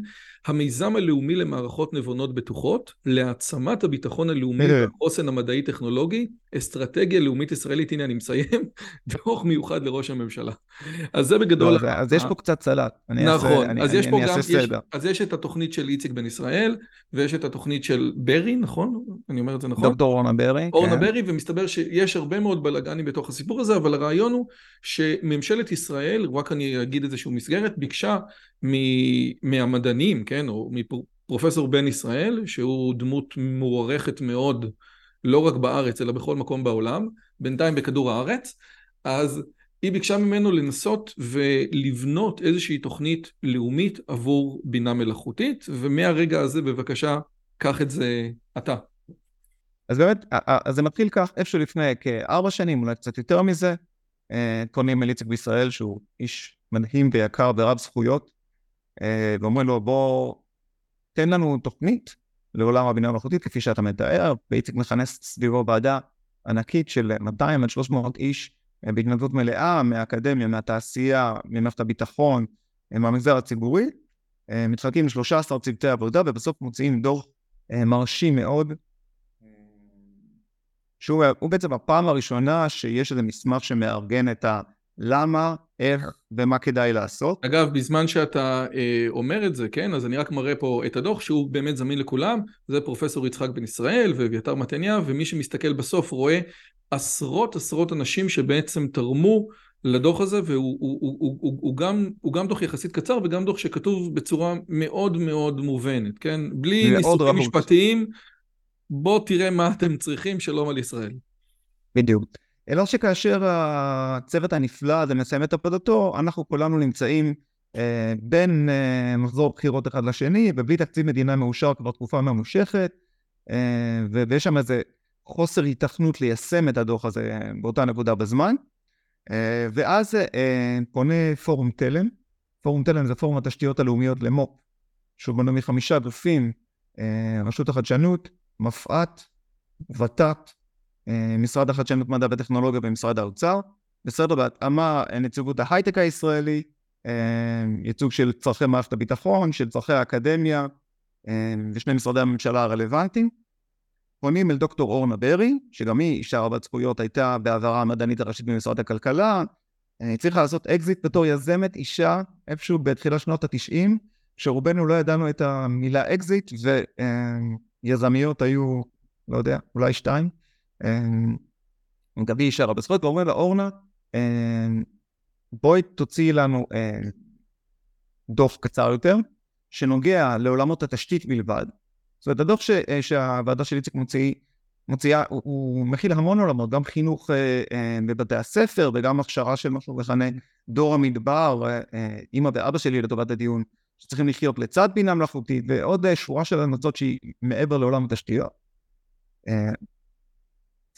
המיזם הלאומי למערכות נבונות בטוחות, להעצמת הביטחון הלאומי והחוסן המדעי-טכנולוגי, אסטרטגיה לאומית ישראלית, הנה אני מסיים, [LAUGHS] דוח מיוחד לראש הממשלה. אז זה בגדול...
לא, אז יש פה קצת סלט.
נכון, אז יש פה גם... אז יש את התוכנית של איציק בן ישראל, ויש את התוכנית של ברי, נכון? אני אומר את זה נכון?
דוקטור אורנה ברי.
אורנה כן. ברי, ומסתבר שיש הרבה מאוד בלאגנים בתוך הסיפור הזה, אבל הרעיון הוא שממשלת ישראל, רק אני אגיד איזושהי מסגרת, ביקשה מהמדענים, כן, או מפרופסור בן ישראל, שהוא דמות מוערכת מאוד, לא רק בארץ, אלא בכל מקום בעולם, בינתיים בכדור הארץ, אז היא ביקשה ממנו לנסות ולבנות איזושהי תוכנית לאומית עבור בינה מלאכותית, ומהרגע הזה בבקשה, קח את זה אתה.
אז באמת, אז זה מתחיל כך, איפשהו לפני כארבע שנים, אולי קצת יותר מזה, קונים אליציק בישראל, שהוא איש מדהים ויקר ורב זכויות, אה, ואומרים לו, בוא, תן לנו תוכנית לעולם הבינה המלאכותית, כפי שאתה מתאר, ואיציק מכנס סביבו ועדה ענקית של 200 עד 300 איש אה, בהתנדבות מלאה, מהאקדמיה, מהתעשייה, ממערכת הביטחון, אה, מהמגזר הציבורי, מתחלקים ל-13 צוותי עבודה, ובסוף מוציאים דוח מרשים מאוד, שהוא בעצם הפעם הראשונה שיש איזה מסמך שמארגן את ה... למה, איך ומה כדאי לעשות.
אגב, בזמן שאתה אה, אומר את זה, כן, אז אני רק מראה פה את הדוח שהוא באמת זמין לכולם, זה פרופסור יצחק בן ישראל ואביתר מתניה, ומי שמסתכל בסוף רואה עשרות עשרות אנשים שבעצם תרמו לדוח הזה, והוא הוא, הוא, הוא, הוא, הוא גם, הוא גם דוח יחסית קצר וגם דוח שכתוב בצורה מאוד מאוד מובנת, כן? בלי ניסוחים משפטיים, בוא תראה מה אתם צריכים, שלום על ישראל.
בדיוק. אלא שכאשר הצוות הנפלא הזה מסיים את עבודתו, אנחנו כולנו נמצאים אה, בין אה, מחזור בחירות אחד לשני, ובלי תקציב מדינה מאושר כבר תקופה ממושכת, אה, ויש שם איזה חוסר היתכנות ליישם את הדוח הזה באותה נקודה בזמן. אה, ואז אה, פונה פורום תלם, פורום תלם זה פורום התשתיות הלאומיות למו"פ, שהוא בנוי מחמישה גופים, אה, רשות החדשנות, מפא"ת, ות"ת, אה, משרד החדשנות מדע וטכנולוגיה במשרד האוצר, בסדר בהתאמה נציגות ההייטק הישראלי, אה, ייצוג של צורכי מערכת הביטחון, של צורכי האקדמיה אה, ושני משרדי הממשלה הרלוונטיים. פונים אל דוקטור אורנה ברי, שגם היא אישה רבת זכויות, הייתה בעברה המדענית הראשית במשרד הכלכלה, הצליחה לעשות אקזיט בתור יזמת אישה איפשהו בתחילת שנות התשעים, כשרובנו לא ידענו את המילה אקזיט, ויזמיות היו, לא יודע, אולי שתיים. גבי אישה רבה זכויות, ואומר לה, אורנה, בואי תוציאי לנו דוח קצר יותר, שנוגע לעולמות התשתית בלבד. זאת אומרת, הדוח ש, שהוועדה של איציק מוציא, מוציאה, הוא, הוא מכיל המון עולמות, גם חינוך אה, אה, בבתי הספר וגם הכשרה של מה שהוא מכנה דור המדבר, אה, אימא ואבא שלי לטובת הדיון, שצריכים לחיות לצד בינה מלאכותית, ועוד אה, שורה של המלצות שהיא מעבר לעולם התשתיות. אה,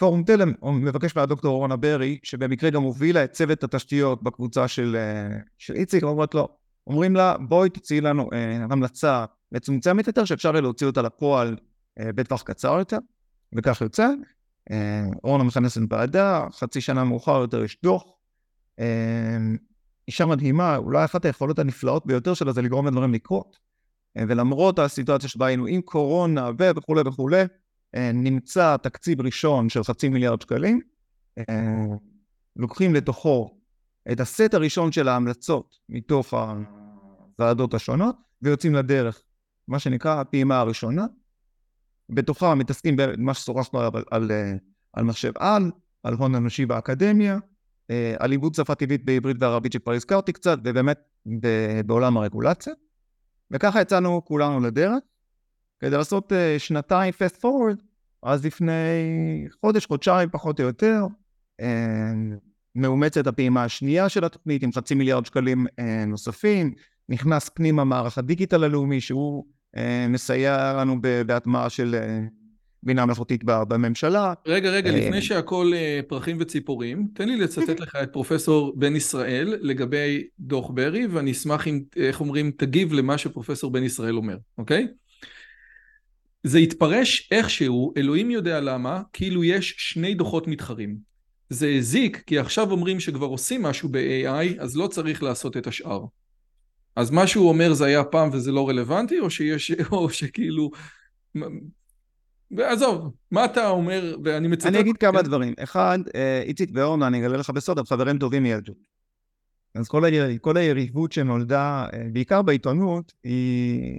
פורום תלם מבקש מהדוקטור אורנה ברי, שבמקרה גם הובילה את צוות התשתיות בקבוצה של, אה, של איציק, אומרת לו, אומרים לה, בואי תציעי לנו אה, המלצה מצומצמת יותר, שאפשר להוציא אותה לפועל אה, בטווח קצר יותר, וכך יוצא. אה, אורנה מכנסת ועדה, חצי שנה מאוחר יותר יש דוח. אה, אישה מדהימה, אולי אחת היכולות הנפלאות ביותר שלה זה לגרום לדברים לקרות. אה, ולמרות הסיטואציה שבה היינו עם קורונה וכולי וכולי, נמצא תקציב ראשון של חצי מיליארד שקלים, אה, לוקחים לתוכו את הסט הראשון של ההמלצות מתוך הוועדות השונות, ויוצאים לדרך, מה שנקרא הפעימה הראשונה. בתוכה מתעסקים במה ששוחחנו על, על, אה, על מחשב על, על הון אנושי באקדמיה, על עיבוד שפה טבעית בעברית וערבית שכבר הזכרתי קצת, ובאמת בעולם הרגולציה. וככה יצאנו כולנו לדרך. כדי לעשות uh, שנתיים fast forward, אז לפני חודש, חודשיים פחות או יותר, uh, מאומצת הפעימה השנייה של התוכנית עם חצי מיליארד שקלים uh, נוספים, נכנס פנימה מערך הדיגיטל הלאומי שהוא מסייע לנו בהטמעה של בינה מלאכותית בממשלה.
רגע, רגע, לפני שהכל פרחים וציפורים, תן לי לצטט לך את פרופסור בן ישראל לגבי דוח ברי, ואני אשמח אם, איך אומרים, תגיב למה שפרופסור בן ישראל אומר, אוקיי? זה התפרש איכשהו, אלוהים יודע למה, כאילו יש שני דוחות מתחרים. זה הזיק, כי עכשיו אומרים שכבר עושים משהו ב-AI, אז לא צריך לעשות את השאר. אז מה שהוא אומר זה היה פעם וזה לא רלוונטי, או שיש, [LAUGHS] או שכאילו... ועזוב, מה אתה אומר, ואני מצטט...
אני אגיד כמה דברים. אחד, אה, איציק ואורנה, אני אגלה לך בסוד, הם חברים טובים מילדות. אז כל, ה... כל היריבות שנולדה, אה, בעיקר בעיתונות, היא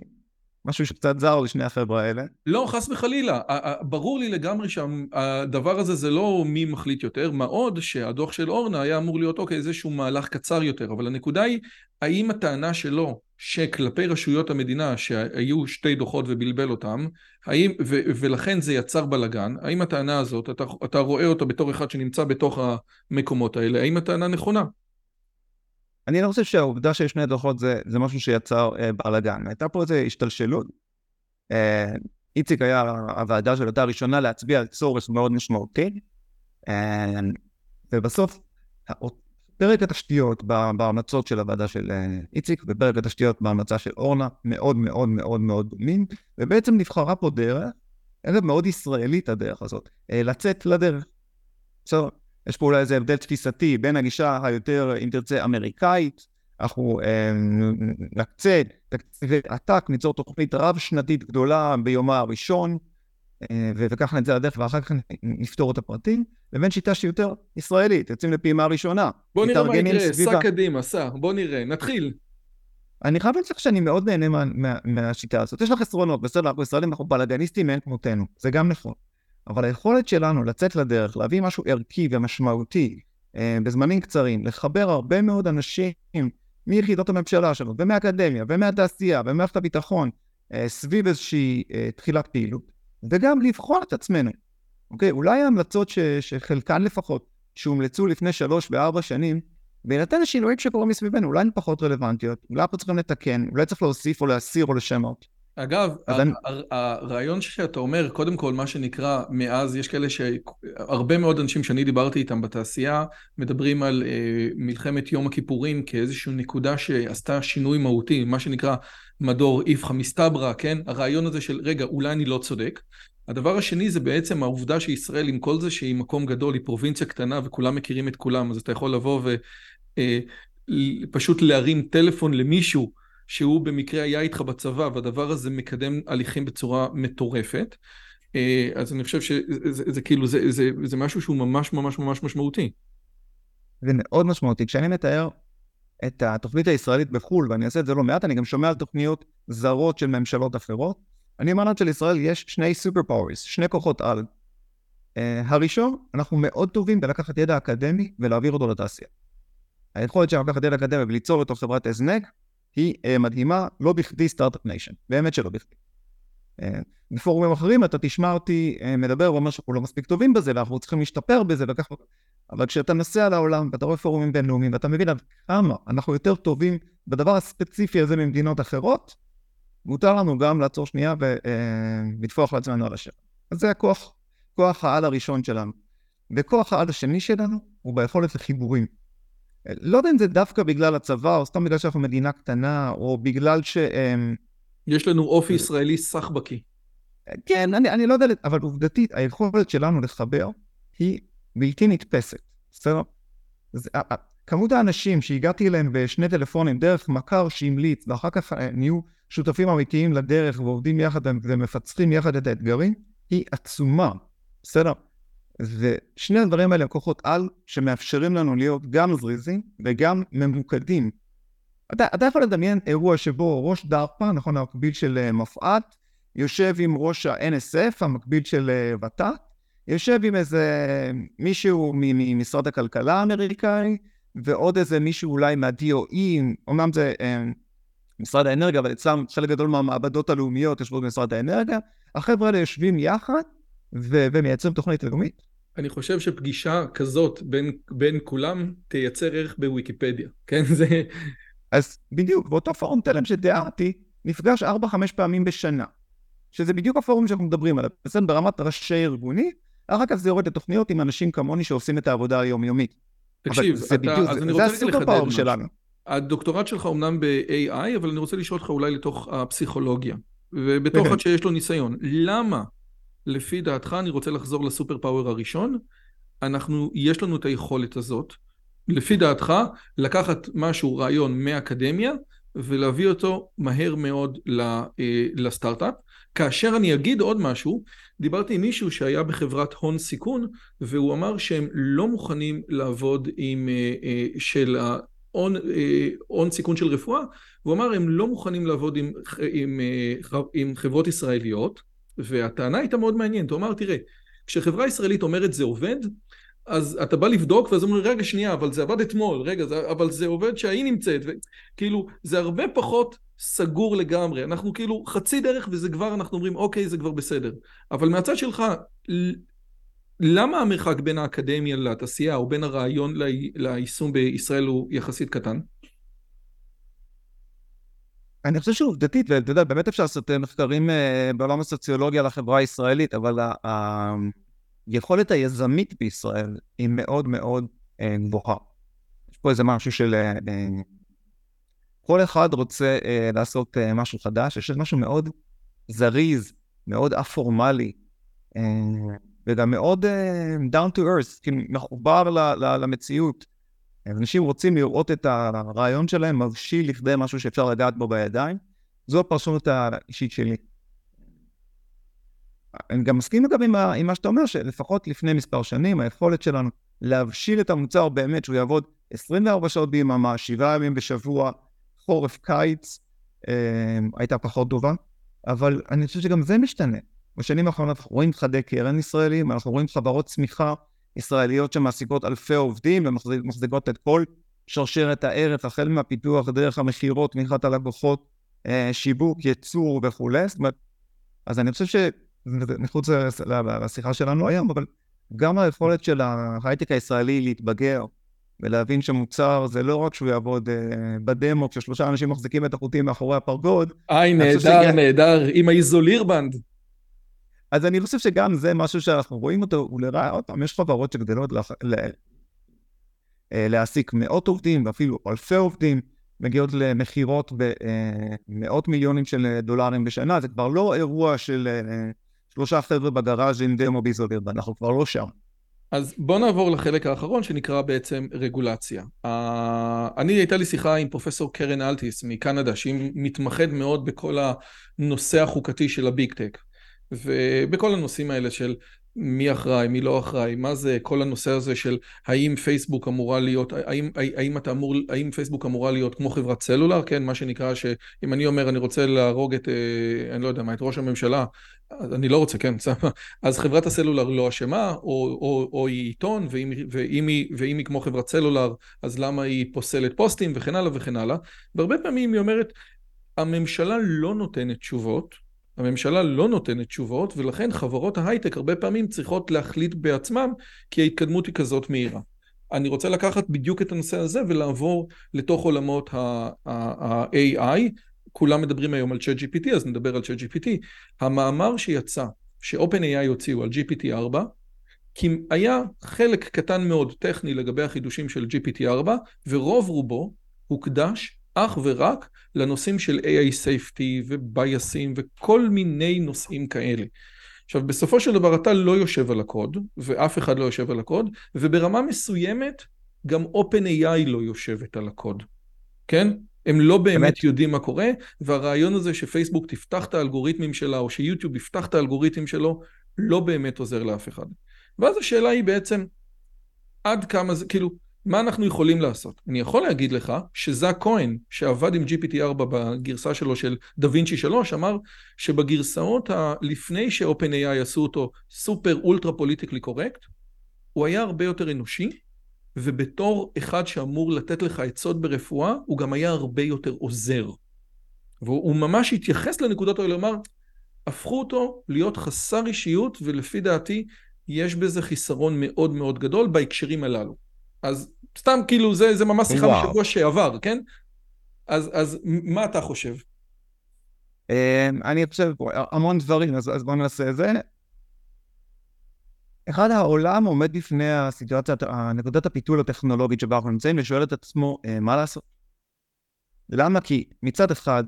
משהו שקצת זר לשני החבר'ה האלה.
לא, חס וחלילה. ברור לי לגמרי שהדבר הזה זה לא מי מחליט יותר, מה עוד שהדוח של אורנה היה אמור להיות אוקיי, איזשהו מהלך קצר יותר, אבל הנקודה היא, האם הטענה שלו שכלפי רשויות המדינה שהיו שתי דוחות ובלבל אותם, האם, ו, ולכן זה יצר בלאגן, האם הטענה הזאת, אתה, אתה רואה אותה בתור אחד שנמצא בתוך המקומות האלה, האם הטענה נכונה?
אני לא חושב שהעובדה שיש שני דוחות זה, זה משהו שיצר אה, בלאגן. הייתה פה איזו השתלשלות. אה, איציק היה הוועדה של אותה הראשונה להצביע על צורך מאוד משמעותי, אה, ובסוף פרק התשתיות בהמלצות של הוועדה של אה, איציק ופרק התשתיות בהמלצה של אורנה מאוד מאוד מאוד מאוד דומים, ובעצם נבחרה פה דרך, ערב מאוד ישראלית הדרך הזאת, אה, לצאת לדרך. בסדר, יש פה אולי איזה הבדל תפיסתי בין הגישה היותר, אם תרצה, אמריקאית, אנחנו אה, נקצה תקציבי עתק, ניצור תוכנית רב-שנתית גדולה ביומה הראשון, אה, וככה נצא לדרך ואחר כך נפתור את הפרטים, לבין שיטה שהיא יותר ישראלית, יוצאים לפעימה ראשונה.
בוא נראה מה יקרה, סע קדימה, סע, בוא נראה, נתחיל.
אני חייב להגיד לך שאני מאוד נהנה מה, מה, מהשיטה הזאת. יש לך חסרונות, בסדר, אנחנו ישראלים, אנחנו בלאגניסטים מאין כמותנו, זה גם נכון. אבל היכולת שלנו לצאת לדרך, להביא משהו ערכי ומשמעותי אה, בזמנים קצרים, לחבר הרבה מאוד אנשים מיחידות הממשלה שלנו, ומהאקדמיה, ומהתעשייה, וממערכת הביטחון, אה, סביב איזושהי אה, תחילת פעילות, וגם לבחון את עצמנו. אוקיי? אולי ההמלצות ש, שחלקן לפחות, שהומלצו לפני שלוש וארבע שנים, בהינתן השינויים שקורים מסביבנו, אולי הן פחות רלוונטיות, אולי אנחנו צריכים לתקן, אולי צריך להוסיף או להסיר או לשנות.
אגב, אני... הרעיון שאתה אומר, קודם כל, מה שנקרא, מאז יש כאלה שהרבה מאוד אנשים שאני דיברתי איתם בתעשייה, מדברים על אה, מלחמת יום הכיפורים כאיזושהי נקודה שעשתה שינוי מהותי, מה שנקרא מדור איפכא מסתברא, כן? הרעיון הזה של, רגע, אולי אני לא צודק. הדבר השני זה בעצם העובדה שישראל, עם כל זה שהיא מקום גדול, היא פרובינציה קטנה וכולם מכירים את כולם, אז אתה יכול לבוא ופשוט אה, להרים טלפון למישהו שהוא במקרה היה איתך בצבא, והדבר הזה מקדם הליכים בצורה מטורפת. אה, אז אני חושב שזה זה, זה, כאילו, זה, זה, זה משהו שהוא ממש ממש ממש משמעותי.
זה מאוד משמעותי. כשאני מתאר את התוכנית הישראלית בחו"ל, ואני אעשה את זה לא מעט, אני גם שומע על תוכניות זרות של ממשלות אחרות. אני אומר שלישראל יש שני super powers, שני כוחות על. אה, הראשון, אנחנו מאוד טובים בלקחת ידע אקדמי ולהעביר אותו לתעשייה. היכולת שלנו לקחת ידע אקדמי וליצור אותו חברת הזנק היא אה, מדהימה, לא בכדי Start-Up Nation, באמת שלא בכדי. אה, בפורומים אחרים אתה תשמע אותי אה, מדבר ואומר שאנחנו לא מספיק טובים בזה ואנחנו צריכים להשתפר בזה וככה. אבל כשאתה נוסע לעולם ואתה רואה פורומים בינלאומיים ואתה מבין עד כמה אנחנו יותר טובים בדבר הספציפי הזה ממדינות אחרות, מותר לנו גם לעצור שנייה ולטפוח לעצמנו על השם. אז זה הכוח, כוח העל הראשון שלנו. וכוח העל השני שלנו הוא ביכולת לחיבורים. לא יודע אם זה דווקא בגלל הצבא, או סתם בגלל שאנחנו מדינה קטנה, או בגלל ש...
יש לנו אופי ישראלי סחבקי.
כן, אני, אני לא יודע, אבל עובדתית, היכולת שלנו לחבר היא בלתי נתפסת, בסדר? כמות האנשים שהגעתי אליהם בשני טלפונים דרך מכר שהמליץ, ואחר כך אה, נהיו שותפים אמיתיים לדרך ועובדים יחד ומפצחים יחד את האתגרים, היא עצומה, בסדר? ושני הדברים האלה הם כוחות על שמאפשרים לנו להיות גם זריזים וגם ממוקדים. אתה, אתה יכול לדמיין אירוע שבו ראש דארפה, נכון, המקביל של אה, מפא"ת, יושב עם ראש ה-NSF, המקביל של אה, ות"ת, יושב עם איזה מישהו ממשרד הכלכלה האמריקאי, ועוד איזה מישהו אולי מה-DOE, אמנם זה אה, משרד האנרגיה, אבל אצלם חלק גדול מהמעבדות הלאומיות יושבות במשרד האנרגיה, החבר'ה האלה יושבים יחד ו- ומייצרים תוכנית לאומית.
אני חושב שפגישה כזאת בין, בין כולם תייצר ערך בוויקיפדיה, כן? זה...
אז בדיוק, באותו פורום תלם שתיארתי, נפגש 4-5 פעמים בשנה, שזה בדיוק הפורום שאנחנו מדברים עליו, בסדר ברמת ראשי ארגונים, אחר כך זה יורד לתוכניות עם אנשים כמוני שעושים את העבודה היומיומית.
תקשיב, זה, אתה, בדיוק, אז זה, אני רוצה זה הסופר פאוור שלנו. הדוקטורט שלך אומנם ב-AI, אבל אני רוצה לשאול אותך אולי לתוך הפסיכולוגיה. ובתוך שיש לו ניסיון. למה, לפי דעתך, אני רוצה לחזור לסופר פאוור הראשון, אנחנו, יש לנו את היכולת הזאת, לפי דעתך, לקחת משהו, רעיון מהאקדמיה, ולהביא אותו מהר מאוד אה, לסטארט-אפ. כאשר אני אגיד עוד משהו, דיברתי עם מישהו שהיה בחברת הון סיכון, והוא אמר שהם לא מוכנים לעבוד עם, אה, אה, של ההון, הון סיכון של רפואה, והוא אמר הם לא מוכנים לעבוד עם, עם, עם חברות ישראליות, והטענה הייתה מאוד מעניינת, הוא אמר תראה, כשחברה ישראלית אומרת זה עובד, אז אתה בא לבדוק ואז אומרים רגע שנייה אבל זה עבד אתמול רגע זה, אבל זה עובד שהיא נמצאת וכאילו זה הרבה פחות סגור לגמרי אנחנו כאילו חצי דרך וזה כבר אנחנו אומרים אוקיי זה כבר בסדר אבל מהצד שלך למה המרחק בין האקדמיה לתעשייה או בין הרעיון ליישום בישראל הוא יחסית קטן?
אני חושב שעובדתית, ואתה יודע, באמת אפשר לעשות מחקרים אה, בעולם הסוציולוגיה לחברה הישראלית, אבל היכולת היזמית בישראל היא מאוד מאוד אה, גבוהה. יש פה איזה משהו של... אה, אה, כל אחד רוצה לעשות משהו חדש, יש משהו מאוד זריז, מאוד א-פורמלי, וגם מאוד down to earth, כאילו מחובר למציאות. אנשים רוצים לראות את הרעיון שלהם מבשיל לכדי משהו שאפשר לגעת בו בידיים. זו הפרשנות האישית שלי. אני גם מסכים אגב עם מה שאתה אומר, שלפחות לפני מספר שנים, היכולת שלנו להבשיל את המוצר באמת, שהוא יעבוד 24 שעות ביממה, 7 ימים בשבוע, חורף, קיץ, אה, הייתה פחות טובה, אבל אני חושב שגם זה משתנה. בשנים האחרונות אנחנו רואים חדי קרן ישראלים, אנחנו רואים חברות צמיחה ישראליות שמעסיקות אלפי עובדים ומחזיקות את כל שרשרת הערך, החל מהפיתוח, דרך המכירות, תמיכת הלקוחות, אה, שיווק, ייצור וכולי. זאת אומרת, אז אני חושב ש... מחוץ לשיחה שלנו היום, אבל גם היכולת של ההייטק הישראלי להתבגר ולהבין שמוצר זה לא רק שהוא יעבוד uh, בדמו כששלושה אנשים מחזיקים את החוטים מאחורי הפרגוד.
איי, נהדר. נהדר, עם האיזולירבנד.
אז אני חושב שגם זה משהו שאנחנו רואים אותו, הוא לרעה, עוד פעם, יש חברות שגדלות לה, לה, אה, להעסיק מאות עובדים ואפילו אלפי עובדים, מגיעות למכירות במאות מיליונים של דולרים בשנה, זה כבר לא אירוע של אה, שלושה חבר'ה בגראז' עם דמו ביזוליר, ואנחנו כבר לא שם.
אז בוא נעבור לחלק האחרון שנקרא בעצם רגולציה. Uh, אני הייתה לי שיחה עם פרופסור קרן אלטיס מקנדה שהיא מתמחת מאוד בכל הנושא החוקתי של הביג טק ובכל הנושאים האלה של מי אחראי, מי לא אחראי, מה זה כל הנושא הזה של האם פייסבוק אמורה להיות, האם, האם אתה אמור, האם פייסבוק אמורה להיות כמו חברת סלולר, כן, מה שנקרא שאם אני אומר אני רוצה להרוג את, אה, אני לא יודע מה, את ראש הממשלה, אני לא רוצה, כן, אז חברת הסלולר לא אשמה, או, או, או היא עיתון, ואם, ואם, היא, ואם היא כמו חברת סלולר, אז למה היא פוסלת פוסטים וכן הלאה וכן הלאה, והרבה פעמים היא אומרת, הממשלה לא נותנת תשובות, הממשלה לא נותנת תשובות, ולכן חברות ההייטק הרבה פעמים צריכות להחליט בעצמם, כי ההתקדמות היא כזאת מהירה. אני רוצה לקחת בדיוק את הנושא הזה ולעבור לתוך עולמות ה-AI. כולם מדברים היום על ChatGPT, אז נדבר על ChatGPT. המאמר שיצא, ש-OpenAI הוציאו על GPT-4, כי היה חלק קטן מאוד טכני לגבי החידושים של GPT-4, ורוב רובו הוקדש אך ורק לנושאים של AI safety ובייסים וכל מיני נושאים כאלה. עכשיו בסופו של דבר אתה לא יושב על הקוד ואף אחד לא יושב על הקוד וברמה מסוימת גם OpenAI לא יושבת על הקוד, כן? הם לא באמת, באמת יודעים מה קורה והרעיון הזה שפייסבוק תפתח את האלגוריתמים שלה או שיוטיוב יפתח את האלגוריתמים שלו לא באמת עוזר לאף אחד. ואז השאלה היא בעצם עד כמה זה, כאילו מה אנחנו יכולים לעשות? אני יכול להגיד לך שזאק כהן, שעבד עם GPT-4 בגרסה שלו של דה וינצ'י 3, אמר שבגרסאות לפני ש-OpenAI עשו אותו סופר אולטרה פוליטיקלי קורקט, הוא היה הרבה יותר אנושי, ובתור אחד שאמור לתת לך עצות ברפואה, הוא גם היה הרבה יותר עוזר. והוא ממש התייחס לנקודות האלה, אמר, הפכו אותו להיות חסר אישיות, ולפי דעתי יש בזה חיסרון מאוד מאוד גדול בהקשרים הללו. אז סתם כאילו זה, זה ממש שיחה בשבוע שעבר, כן? אז, אז מה אתה חושב?
אמ, אני חושב המון דברים, אז, אז בואו נעשה את זה. אחד העולם עומד בפני הסיטואציה, נקודת הפיתול הטכנולוגית שבה אנחנו נמצאים ושואל את עצמו אה, מה לעשות. למה? כי מצד אחד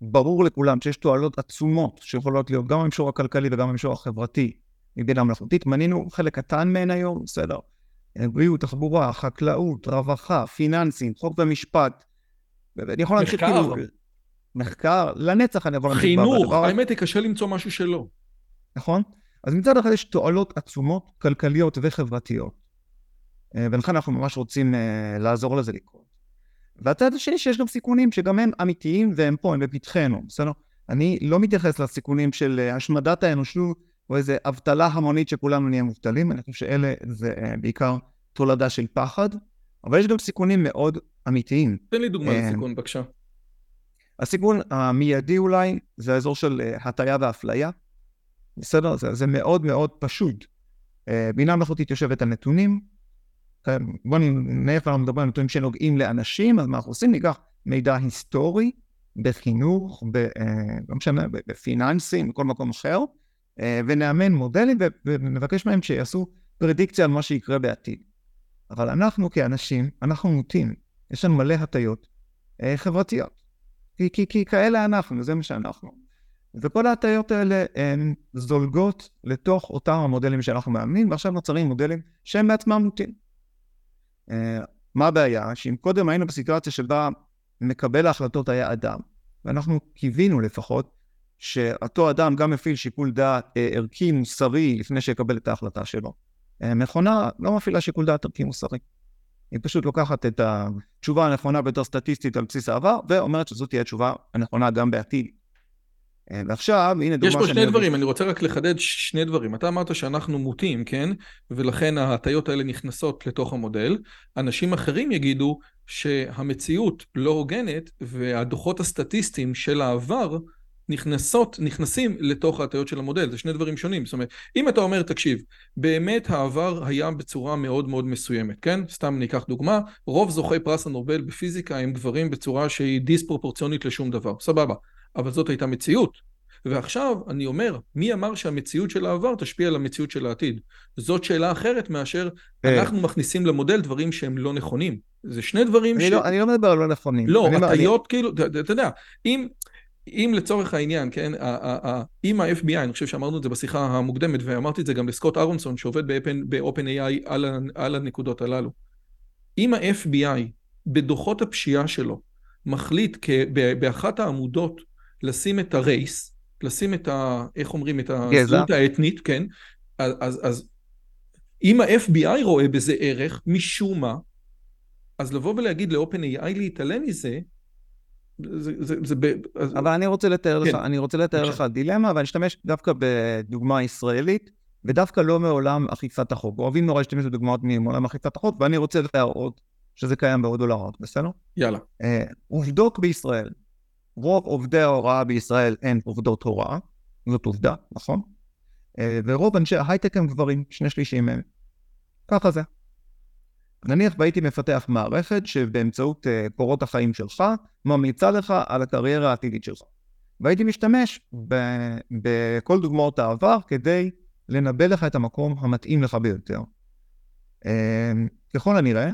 ברור לכולם שיש תועלות עצומות שיכולות להיות גם במישור הכלכלי וגם במישור החברתי מבינה מלאכותית, מנינו חלק קטן מהן היום, בסדר. בריאות, תחבורה, חקלאות, רווחה, פיננסים, חוק ומשפט. אני יכול להמשיך כאילו... מחקר, לנצח אני יכול
להמשיך. חינוך, האמת היא קשה למצוא משהו שלא.
נכון? אז מצד אחד יש תועלות עצומות, כלכליות וחברתיות. אה, ולכן אנחנו ממש רוצים uh, לעזור לזה לקרות. והצד השני שיש גם סיכונים שגם הם אמיתיים והם פה, הם בפתחנו, בסדר? אני לא מתייחס לסיכונים של השמדת האנושות או איזה אבטלה המונית שכולנו נהיה מובטלים, אני חושב שאלה זה uh, בעיקר תולדה של פחד, אבל יש גם סיכונים מאוד אמיתיים.
תן לי דוגמה לסיכון, בבקשה.
הסיכון המיידי אולי זה האזור של הטיה ואפליה. בסדר? זה, זה מאוד מאוד פשוט. בינה מלאכותית יושבת על נתונים, בואו נלך לנו לדבר על נתונים שנוגעים לאנשים, אז מה אנחנו עושים? ניקח מידע היסטורי בחינוך, ב, אה, לא משנה, בפיננסים, בכל מקום אחר, אה, ונאמן מודלים ונבקש מהם שיעשו פרדיקציה על מה שיקרה בעתיד. אבל אנחנו כאנשים, אנחנו מוטים, יש לנו מלא הטיות אה, חברתיות. כי, כי, כי כאלה אנחנו, זה מה שאנחנו. וכל ההטיות האלה הן זולגות לתוך אותם המודלים שאנחנו מאמנים, ועכשיו נוצרים מודלים שהם בעצמם מוטים. אה, מה הבעיה? שאם קודם היינו בסיטואציה שבה מקבל ההחלטות היה אדם, ואנחנו קיווינו לפחות שאותו אדם גם מפעיל שיקול דעת אה, ערכי מוסרי לפני שיקבל את ההחלטה שלו. אה, מכונה לא מפעילה שיקול דעת ערכי מוסרי. היא פשוט לוקחת את התשובה הנכונה ביותר סטטיסטית על בסיס העבר, ואומרת שזאת תהיה התשובה הנכונה גם בעתיד. אה, ועכשיו, הנה דוגמה
שאני... יש פה שני דברים, אני רוצה רק לחדד שני דברים. אתה אמרת שאנחנו מוטים, כן? ולכן ההטיות האלה נכנסות לתוך המודל. אנשים אחרים יגידו שהמציאות לא הוגנת, והדוחות הסטטיסטיים של העבר נכנסות, נכנסים לתוך ההטיות של המודל. זה שני דברים שונים. זאת אומרת, אם אתה אומר, תקשיב, באמת העבר היה בצורה מאוד מאוד מסוימת, כן? סתם ניקח דוגמה, רוב זוכי פרס הנובל בפיזיקה הם גברים בצורה שהיא דיספרופורציונית לשום דבר. סבבה. אבל זאת הייתה מציאות. ועכשיו אני אומר, מי אמר שהמציאות של העבר תשפיע על המציאות של העתיד? זאת שאלה אחרת מאשר אה. אנחנו מכניסים למודל דברים שהם לא נכונים. זה שני דברים
אני ש... לא, אני לא מדבר על לא נכונים.
לא, הטיות אני... כאילו, אתה יודע, אם... אם לצורך העניין, כן, אם ה-FBI, אני חושב שאמרנו את זה בשיחה המוקדמת, ואמרתי את זה גם לסקוט ארונסון, שעובד ב-OpenAI על, על הנקודות הללו, אם ה-FBI בדוחות הפשיעה שלו מחליט באחת העמודות לשים את הרייס, לשים את ה... איך אומרים? את הזהות האתנית, כן? אז, אז, אז אם ה-FBI רואה בזה ערך, משום מה, אז לבוא ולהגיד ל-OpenAI להתעלם מזה, זה, זה, זה ב...
אבל אני רוצה לתאר כן. לך, אני רוצה לתאר לך דילמה, ואני אשתמש דווקא בדוגמה ישראלית, ודווקא לא מעולם אכיפת החוק. אוהבים נורא להשתמש בדוגמאות מעולם אכיפת החוק, ואני רוצה להראות שזה קיים בעוד עולמות, בסדר?
יאללה.
אה, עובדות בישראל, רוב עובדי ההוראה בישראל הן עובדות הוראה, זאת עובדה, נכון? אה, ורוב אנשי ההייטק הם גברים, שני שלישים מהם. ככה זה. נניח והייתי מפתח מערכת שבאמצעות uh, קורות החיים שלך ממליצה לך על הקריירה העתידית שלך. והייתי משתמש ב- בכל דוגמאות העבר כדי לנבא לך את המקום המתאים לך ביותר. Uh, ככל הנראה,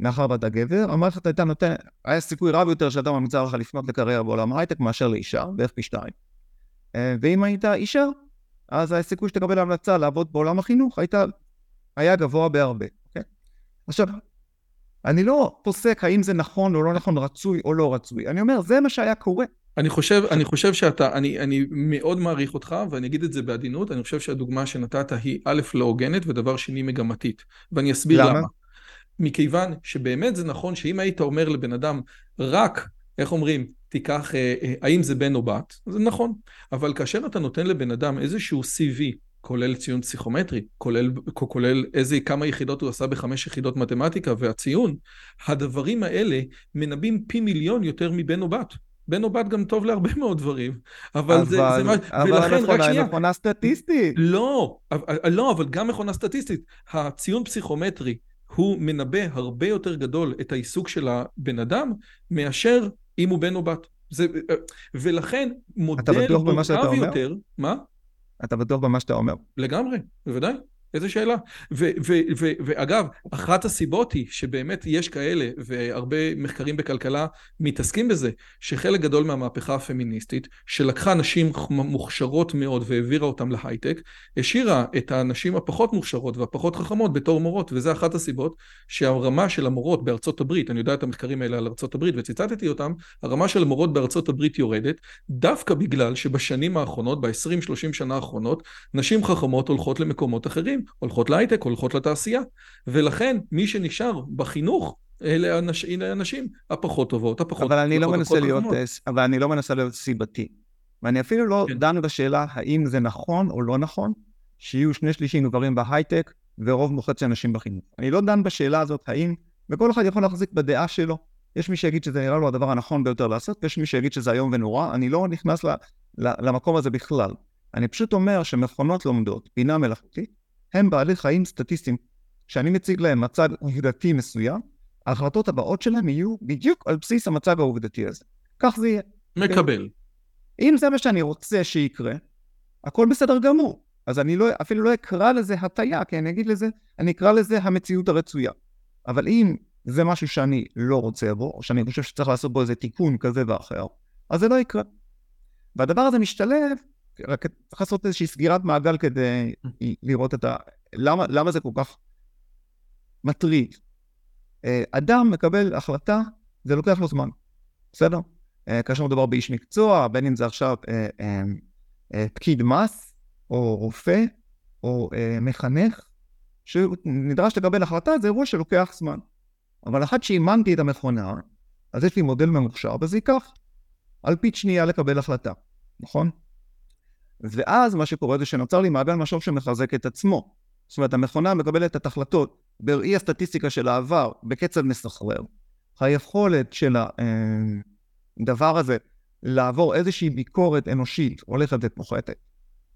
מאחר ואתה גבר, המערכת הייתה נותן, היה סיכוי רב יותר שאדם ממוצע לך לפנות לקריירה בעולם ההייטק מאשר לאישה, בערך פי שתיים. אה, ואם היית אישה, אז הסיכוי שתקבל המלצה לעבוד בעולם החינוך הייתה, היה גבוה בהרבה? עכשיו, אני לא פוסק האם זה נכון או לא נכון, רצוי או לא רצוי, אני אומר, זה מה שהיה קורה.
אני חושב, אני חושב שאתה, אני, אני מאוד מעריך אותך, ואני אגיד את זה בעדינות, אני חושב שהדוגמה שנתת היא א', לא הוגנת, ודבר שני, מגמתית. ואני אסביר למה. למה. מכיוון שבאמת זה נכון שאם היית אומר לבן אדם רק, איך אומרים, תיקח אה, אה, האם זה בן או בת, זה נכון, אבל כאשר אתה נותן לבן אדם איזשהו CV, כולל ציון פסיכומטרי, כולל, כולל איזה, כמה יחידות הוא עשה בחמש יחידות מתמטיקה והציון, הדברים האלה מנבאים פי מיליון יותר מבן או בת. בן או בת גם טוב להרבה [LAUGHS] מאוד דברים, אבל, אבל זה, זה מה...
אבל ולכן, המכונה היא מכונה סטטיסטית.
לא, אבל, לא, אבל גם מכונה סטטיסטית. הציון פסיכומטרי הוא מנבא הרבה יותר גדול את העיסוק של הבן אדם, מאשר אם הוא בן או בת. זה, ולכן מודל
מורכב יותר...
מה?
אתה בטוח במה שאתה אומר?
לגמרי, בוודאי. איזה שאלה. ואגב, אחת הסיבות היא שבאמת יש כאלה, והרבה מחקרים בכלכלה מתעסקים בזה, שחלק גדול מהמהפכה הפמיניסטית, שלקחה נשים מוכשרות מאוד והעבירה אותן להייטק, השאירה את הנשים הפחות מוכשרות והפחות חכמות בתור מורות, וזה אחת הסיבות שהרמה של המורות בארצות הברית, אני יודע את המחקרים האלה על ארצות הברית וציטטתי אותם, הרמה של המורות בארצות הברית יורדת, דווקא בגלל שבשנים האחרונות, ב-20-30 שנה האחרונות, נשים חכמות הולכות למקומות אחרים. הולכות להייטק, הולכות לתעשייה, ולכן מי שנשאר בחינוך אלה הנשים הפחות טובות, הפחות...
אבל אני לא מנסה להיות, אה, אבל אני לא מנסה להיות סיבתי. ואני אפילו לא כן. דן בשאלה האם זה נכון או לא נכון שיהיו שני שלישים גברים בהייטק ורוב מוחץ של נשים בחינוך. אני לא דן בשאלה הזאת האם, וכל אחד יכול להחזיק בדעה שלו. יש מי שיגיד שזה נראה לו הדבר הנכון ביותר לעשות, ויש מי שיגיד שזה איום ונורא. אני לא נכנס ל, ל, למקום הזה בכלל. אני פשוט אומר שמכונות לומדות בינה מלאכותית הם בעלי חיים סטטיסטיים. כשאני מציג להם מצג עובדתי מסוים, ההחלטות הבאות שלהם יהיו בדיוק על בסיס המצג העובדתי הזה. כך זה יהיה.
מקבל.
אם זה מה שאני רוצה שיקרה, הכל בסדר גמור. אז אני לא, אפילו לא אקרא לזה הטיה, כי אני אגיד לזה, אני אקרא לזה המציאות הרצויה. אבל אם זה משהו שאני לא רוצה בו, או שאני חושב שצריך לעשות בו איזה תיקון כזה ואחר, אז זה לא יקרה. והדבר הזה משתלב רק צריך לעשות איזושהי סגירת מעגל כדי לראות את ה... למה, למה זה כל כך מטריד? אה, אדם מקבל החלטה, זה לוקח לו זמן, בסדר? אה, כאשר מדובר באיש מקצוע, בין אם זה עכשיו אה, פקיד מס, או רופא, או מחנך, שנדרש לקבל החלטה, זה אירוע שלוקח זמן. אבל אחת שאימנתי את המכונה, אז יש לי מודל ממוחשב, אז זה ייקח אלפית שנייה לקבל החלטה, נכון? ואז מה שקורה זה שנוצר לי מעגל משוב שמחזק את עצמו. זאת אומרת, המכונה מקבלת את ההחלטות בראי הסטטיסטיקה של העבר בקצב מסחרר. היכולת של הדבר הזה לעבור איזושהי ביקורת אנושית הולכת ופוחתת.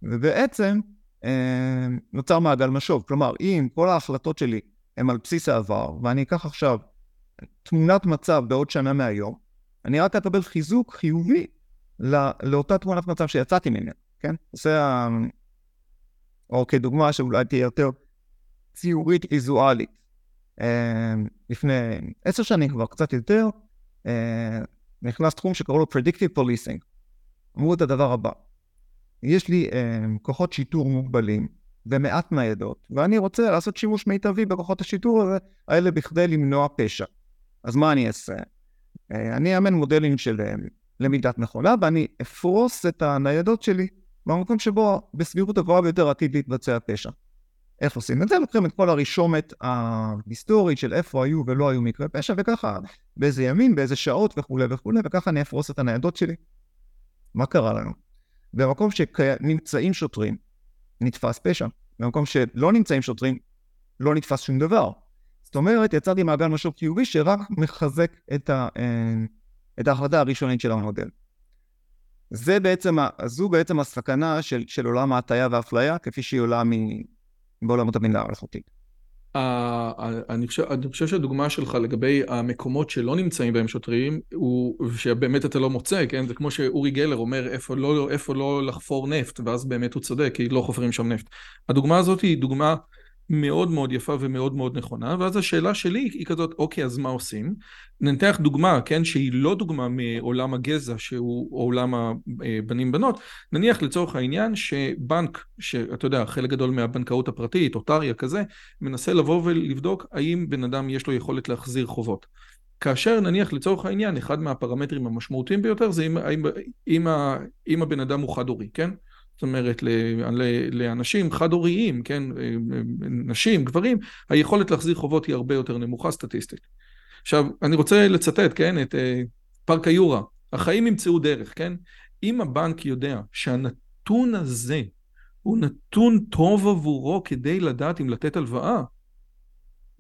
ובעצם אה, נוצר מעגל משוב. כלומר, אם כל ההחלטות שלי הן על בסיס העבר, ואני אקח עכשיו תמונת מצב בעוד שנה מהיום, אני רק אקבל חיזוק חיובי לא, לאותה תמונת מצב שיצאתי ממנה. כן? זה ה... או כדוגמה שאולי תהיה יותר ציורית ויזואלית. אה, לפני עשר שנים כבר, קצת יותר, אה, נכנס תחום שקראו לו Predictive Policing. אמרו את הדבר הבא, יש לי אה, כוחות שיטור מוגבלים ומעט ניידות, ואני רוצה לעשות שימוש מיטבי בכוחות השיטור האלה בכדי למנוע פשע. אז מה אני אעשה? אני אאמן מודלים של למידת מכונה, ואני אפרוס את הניידות שלי במקום שבו בסבירות הגבוהה ביותר עתיד להתבצע פשע. איך עושים את זה? לוקחים את כל הרישומת ההיסטורית של איפה היו ולא היו מקרי פשע, וככה באיזה ימים, באיזה שעות וכולי וכולי, וככה אני אפרוס את הניידות שלי. מה קרה לנו? במקום שנמצאים שוטרים, נתפס פשע. במקום שלא נמצאים שוטרים, לא נתפס שום דבר. זאת אומרת, יצרתי מעגל משוב חיובי שרק מחזק את, ה, אה, את ההחלטה הראשונית של המודל. זה בעצם, זו בעצם הסכנה של, של עולם ההטייה והאפליה, כפי שהיא עולה בעולמות הבינה המלאכותית.
אני חושב, אני חושב שהדוגמה שלך לגבי המקומות שלא נמצאים בהם שוטרים, הוא שבאמת אתה לא מוצא, כן? זה כמו שאורי גלר אומר איפה לא, איפה לא לחפור נפט, ואז באמת הוא צודק, כי לא חופרים שם נפט. הדוגמה הזאת היא דוגמה מאוד מאוד יפה ומאוד מאוד נכונה, ואז השאלה שלי היא כזאת, אוקיי, אז מה עושים? ננתח דוגמה, כן, שהיא לא דוגמה מעולם הגזע, שהוא עולם הבנים-בנות, נניח לצורך העניין שבנק, שאתה יודע, חלק גדול מהבנקאות הפרטית, אוטריה כזה, מנסה לבוא ולבדוק האם בן אדם יש לו יכולת להחזיר חובות. כאשר נניח לצורך העניין, אחד מהפרמטרים המשמעותיים ביותר זה אם, אם, אם, אם הבן אדם הוא חד-הורי, כן? זאת אומרת, לאנשים חד-הוריים, כן, נשים, גברים, היכולת להחזיר חובות היא הרבה יותר נמוכה סטטיסטית. עכשיו, אני רוצה לצטט, כן, את uh, פארק היורה, החיים ימצאו דרך, כן? אם הבנק יודע שהנתון הזה הוא נתון טוב עבורו כדי לדעת אם לתת הלוואה,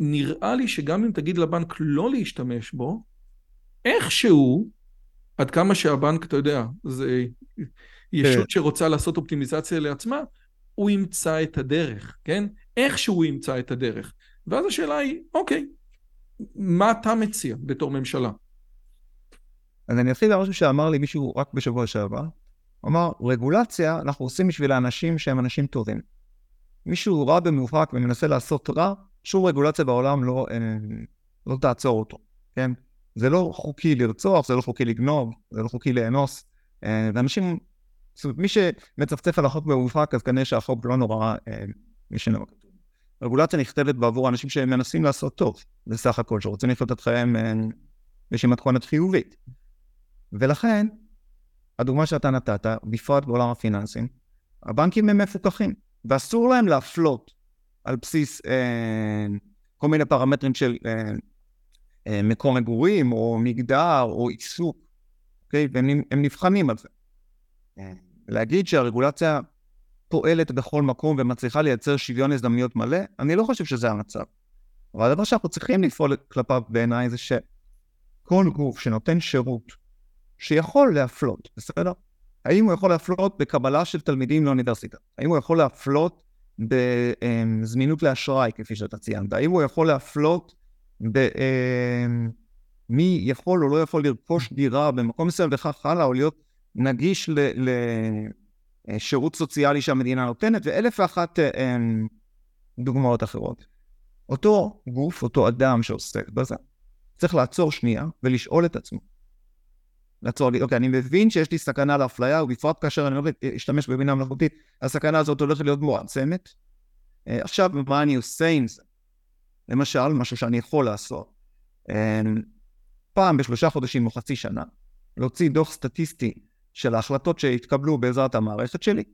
נראה לי שגם אם תגיד לבנק לא להשתמש בו, איכשהו, עד כמה שהבנק, אתה יודע, זה ישות כן. שרוצה לעשות אופטימיזציה לעצמה, הוא ימצא את הדרך, כן? איך שהוא ימצא את הדרך. ואז השאלה היא, אוקיי, מה אתה מציע בתור ממשלה?
אז אני אתחיל במשהו שאמר לי מישהו רק בשבוע שעבר. הוא אמר, רגולציה אנחנו עושים בשביל האנשים שהם אנשים טובים. מישהו רע במובהק ומנסה לעשות רע, שום רגולציה בעולם לא, אה, לא תעצור אותו, כן? זה לא חוקי לרצוח, זה לא חוקי לגנוב, זה לא חוקי לאנוס, אה, ואנשים, זאת אומרת, מי שמצפצף על החוק במובהק, אז כנראה שהחוק לא נורא אה, משנה מה כתוב. רגולציה נכתבת בעבור אנשים שמנסים לעשות טוב, בסך הכל, שרוצים לחיות את חייהם באיזושהי מתכונת חיובית. ולכן, הדוגמה שאתה נתת, בפרט בעולם הפיננסים, הבנקים הם מפוקחים, ואסור להם להפלות על בסיס אה, כל מיני פרמטרים של אה, אה, מקום מגורים, או מגדר, או עיסוק, אוקיי? והם נבחנים על זה. להגיד שהרגולציה פועלת בכל מקום ומצליחה לייצר שוויון הזדמנויות מלא, אני לא חושב שזה המצב. אבל הדבר שאנחנו צריכים לפעול כלפיו בעיניי זה שכל גוף שנותן שירות שיכול להפלות, בסדר? האם הוא יכול להפלות בקבלה של תלמידים לאוניברסיטה? האם הוא יכול להפלות בזמינות לאשראי, כפי שאתה ציינת? האם הוא יכול להפלות במי יכול או לא יכול לרכוש דירה במקום מסוים וכך הלאה, או להיות נגיש לשירות סוציאלי שהמדינה נותנת, ואלף ואחת דוגמאות אחרות. אותו גוף, אותו אדם שעוסק בזה, צריך לעצור שנייה ולשאול את עצמו, לעצור לי, אוקיי, אני מבין שיש לי סכנה לאפליה, ובפרט כאשר אני הולך להשתמש בבינה מלאכותית, הסכנה הזאת הולכת להיות מועצמת. אה, עכשיו, מה אני עושה עם זה? למשל, משהו שאני יכול לעשות. אה, פעם בשלושה חודשים או חצי שנה, להוציא דוח סטטיסטי של ההחלטות שהתקבלו בעזרת המערכת שלי,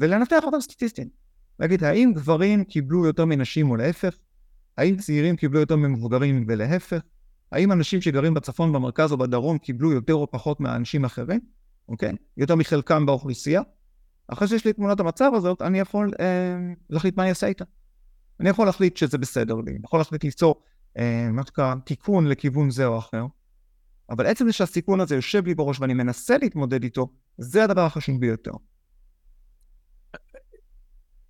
ולנתח אותם סטטיסטית. להגיד, האם גברים קיבלו יותר מנשים או להפך? האם צעירים קיבלו יותר ממבוגרים ולהפך? האם אנשים שגרים בצפון, במרכז או בדרום קיבלו יותר או פחות מאנשים אחרים, אוקיי? יותר מחלקם באוכלוסייה? אחרי שיש לי תמונת המצב הזאת, אני יכול אה, להחליט מה אני אעשה איתה. אני יכול להחליט שזה בסדר לי, אני יכול להחליט ליצור אה, מה שנקרא תיקון לכיוון זה או אחר, אבל עצם זה שהסיכון הזה יושב לי בראש ואני מנסה להתמודד איתו, זה הדבר החשוב ביותר.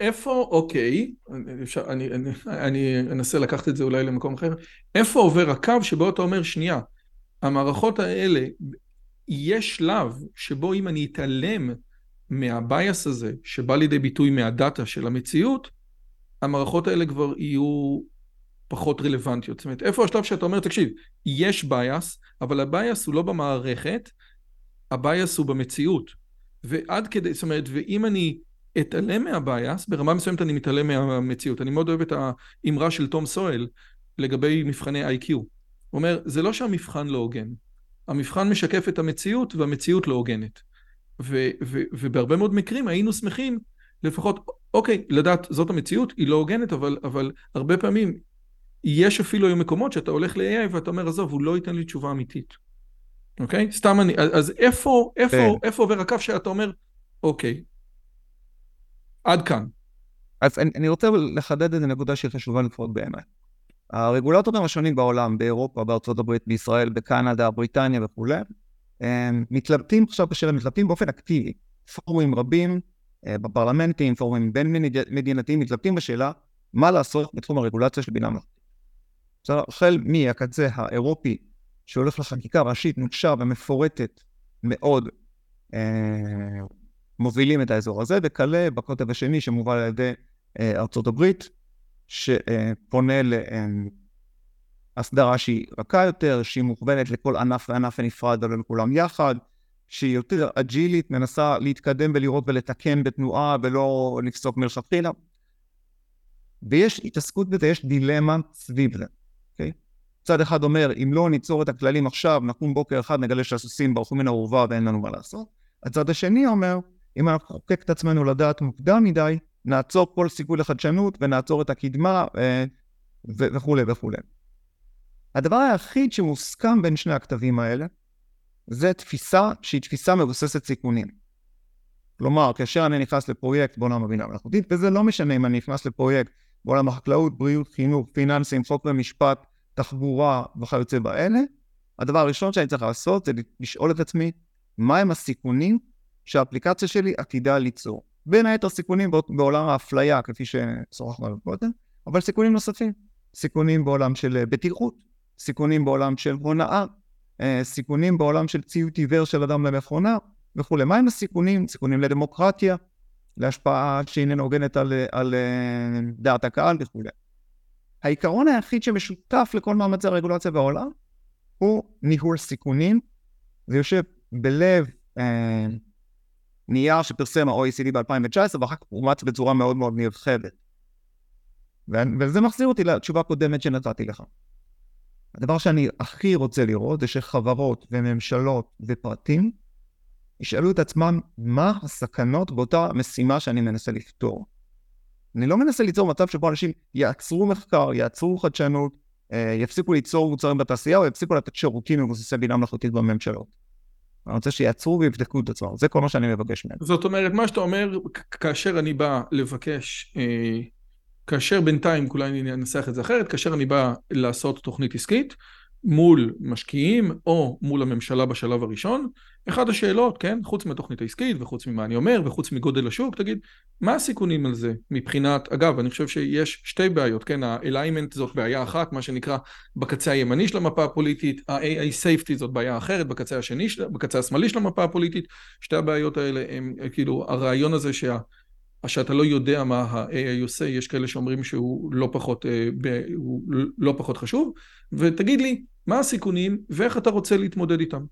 איפה, אוקיי, אפשר, אני, אני, אני אנסה לקחת את זה אולי למקום אחר, איפה עובר הקו שבו אתה אומר, שנייה, המערכות האלה, יש שלב שבו אם אני אתעלם מה bias הזה, שבא לידי ביטוי מה data של המציאות, המערכות האלה כבר יהיו פחות רלוונטיות. זאת אומרת, איפה השלב שאתה אומר, תקשיב, יש bias, אבל ה bias הוא לא במערכת, ה bias הוא במציאות. ועד כדי, זאת אומרת, ואם אני אתעלם מה bias, ברמה מסוימת אני מתעלם מהמציאות. אני מאוד אוהב את האמרה של תומאס סואל לגבי מבחני IQ. הוא אומר, זה לא שהמבחן לא הוגן, המבחן משקף את המציאות והמציאות לא הוגנת. ו- ו- ובהרבה מאוד מקרים היינו שמחים לפחות, אוקיי, לדעת זאת המציאות, היא לא הוגנת, אבל, אבל הרבה פעמים יש אפילו היום מקומות שאתה הולך ל-AI ואתה אומר, עזוב, הוא לא ייתן לי תשובה אמיתית. אוקיי? סתם אני, אז איפה, איפה, כן. איפה עובר הקו שאתה אומר, אוקיי, עד כאן.
אז אני, אני רוצה לחדד את הנקודה שהיא חשובה לפחות בעיניי. הרגולטורים השונים בעולם, באירופה, בארצות הברית, בישראל, בקנדה, בריטניה וכולי, הם מתלבטים עכשיו בשאלה, מתלבטים באופן אקטיבי. פורומים רבים אה, בפרלמנטים, פורומים בין מדינתיים, מתלבטים בשאלה מה לעשות בתחום הרגולציה של בינה מלאכותית. החל מהקצה האירופי, שהולך לחקיקה ראשית נוקשה ומפורטת מאוד, אה, מובילים את האזור הזה, וכלה בקוטב השני שמובל על ידי אה, ארצות הברית, שפונה להסדרה שהיא רכה יותר, שהיא מוכוונת לכל ענף וענף בנפרד ולא לכולם יחד, שהיא יותר אג'ילית, מנסה להתקדם ולראות ולתקן בתנועה ולא לפסוק מלכתחילה. ויש התעסקות בזה, יש דילמה סביב זה? צד אחד אומר, אם לא ניצור את הכללים עכשיו, נקום בוקר אחד, נגלה שהסוסים ברחו מן האורווה ואין לנו מה לעשות. הצד השני אומר, אם אנחנו נחוקק את עצמנו לדעת מוקדם מדי, נעצור כל סיכוי לחדשנות ונעצור את הקדמה אה, וכולי וכולי. הדבר היחיד שמוסכם בין שני הכתבים האלה, זה תפיסה שהיא תפיסה מבוססת סיכונים. כלומר, כאשר אני נכנס לפרויקט בעולם הבינה המלאכותית, וזה לא משנה אם אני נכנס לפרויקט בעולם החקלאות, בריאות, חינוך, פיננסים, חוק ומשפט, תחבורה וכיוצא באלה, הדבר הראשון שאני צריך לעשות זה לשאול את עצמי מהם הסיכונים שהאפליקציה שלי עתידה ליצור. בין היתר סיכונים בעולם האפליה, כפי ששוחחנו עליו קודם, אבל סיכונים נוספים. סיכונים בעולם של אה, בטיחות, סיכונים בעולם של הונאה, אה, סיכונים בעולם של ציות עיוור של אדם למכונה וכולי. מהם הסיכונים? סיכונים לדמוקרטיה, להשפעה שאיננה הוגנת על, על אה, דעת הקהל וכולי. העיקרון היחיד שמשותף לכל מאמצי הרגולציה בעולם הוא ניהול סיכונים. זה יושב בלב אה, נייר שפרסם ה-OECD ב-2019 ואחר כך אומץ בצורה מאוד מאוד נרחבת. וזה מחזיר אותי לתשובה הקודמת שנתתי לך. הדבר שאני הכי רוצה לראות זה שחברות וממשלות ופרטים ישאלו את עצמם מה הסכנות באותה משימה שאני מנסה לפתור. אני לא מנסה ליצור מצב שבו אנשים יעצרו מחקר, יעצרו חדשנות, אה, יפסיקו ליצור מוצרים בתעשייה או יפסיקו לתת שירותים מבוססי בינה מלאכותית בממשלות. אני רוצה שיעצרו ויבדקו את עצמם, זה כל מה שאני מבקש מהם.
זאת אומרת, מה שאתה אומר, כאשר אני בא לבקש, אה, כאשר בינתיים, אולי אני אנסח את זה אחרת, כאשר אני בא לעשות תוכנית עסקית, מול משקיעים או מול הממשלה בשלב הראשון, אחת השאלות, כן, חוץ מהתוכנית העסקית וחוץ ממה אני אומר וחוץ מגודל השוק, תגיד, מה הסיכונים על זה מבחינת, אגב, אני חושב שיש שתי בעיות, כן, ה-alignment זאת בעיה אחת, מה שנקרא בקצה הימני של המפה הפוליטית, ה-AI safety זאת בעיה אחרת, בקצה השני, בקצה השמאלי של המפה הפוליטית, שתי הבעיות האלה הם כאילו הרעיון הזה שה... שאתה לא יודע מה ה-AI עושה, יש כאלה שאומרים שהוא לא פחות, אה, הוא לא פחות חשוב, ותגיד לי, מה הסיכונים ואיך אתה רוצה להתמודד איתם.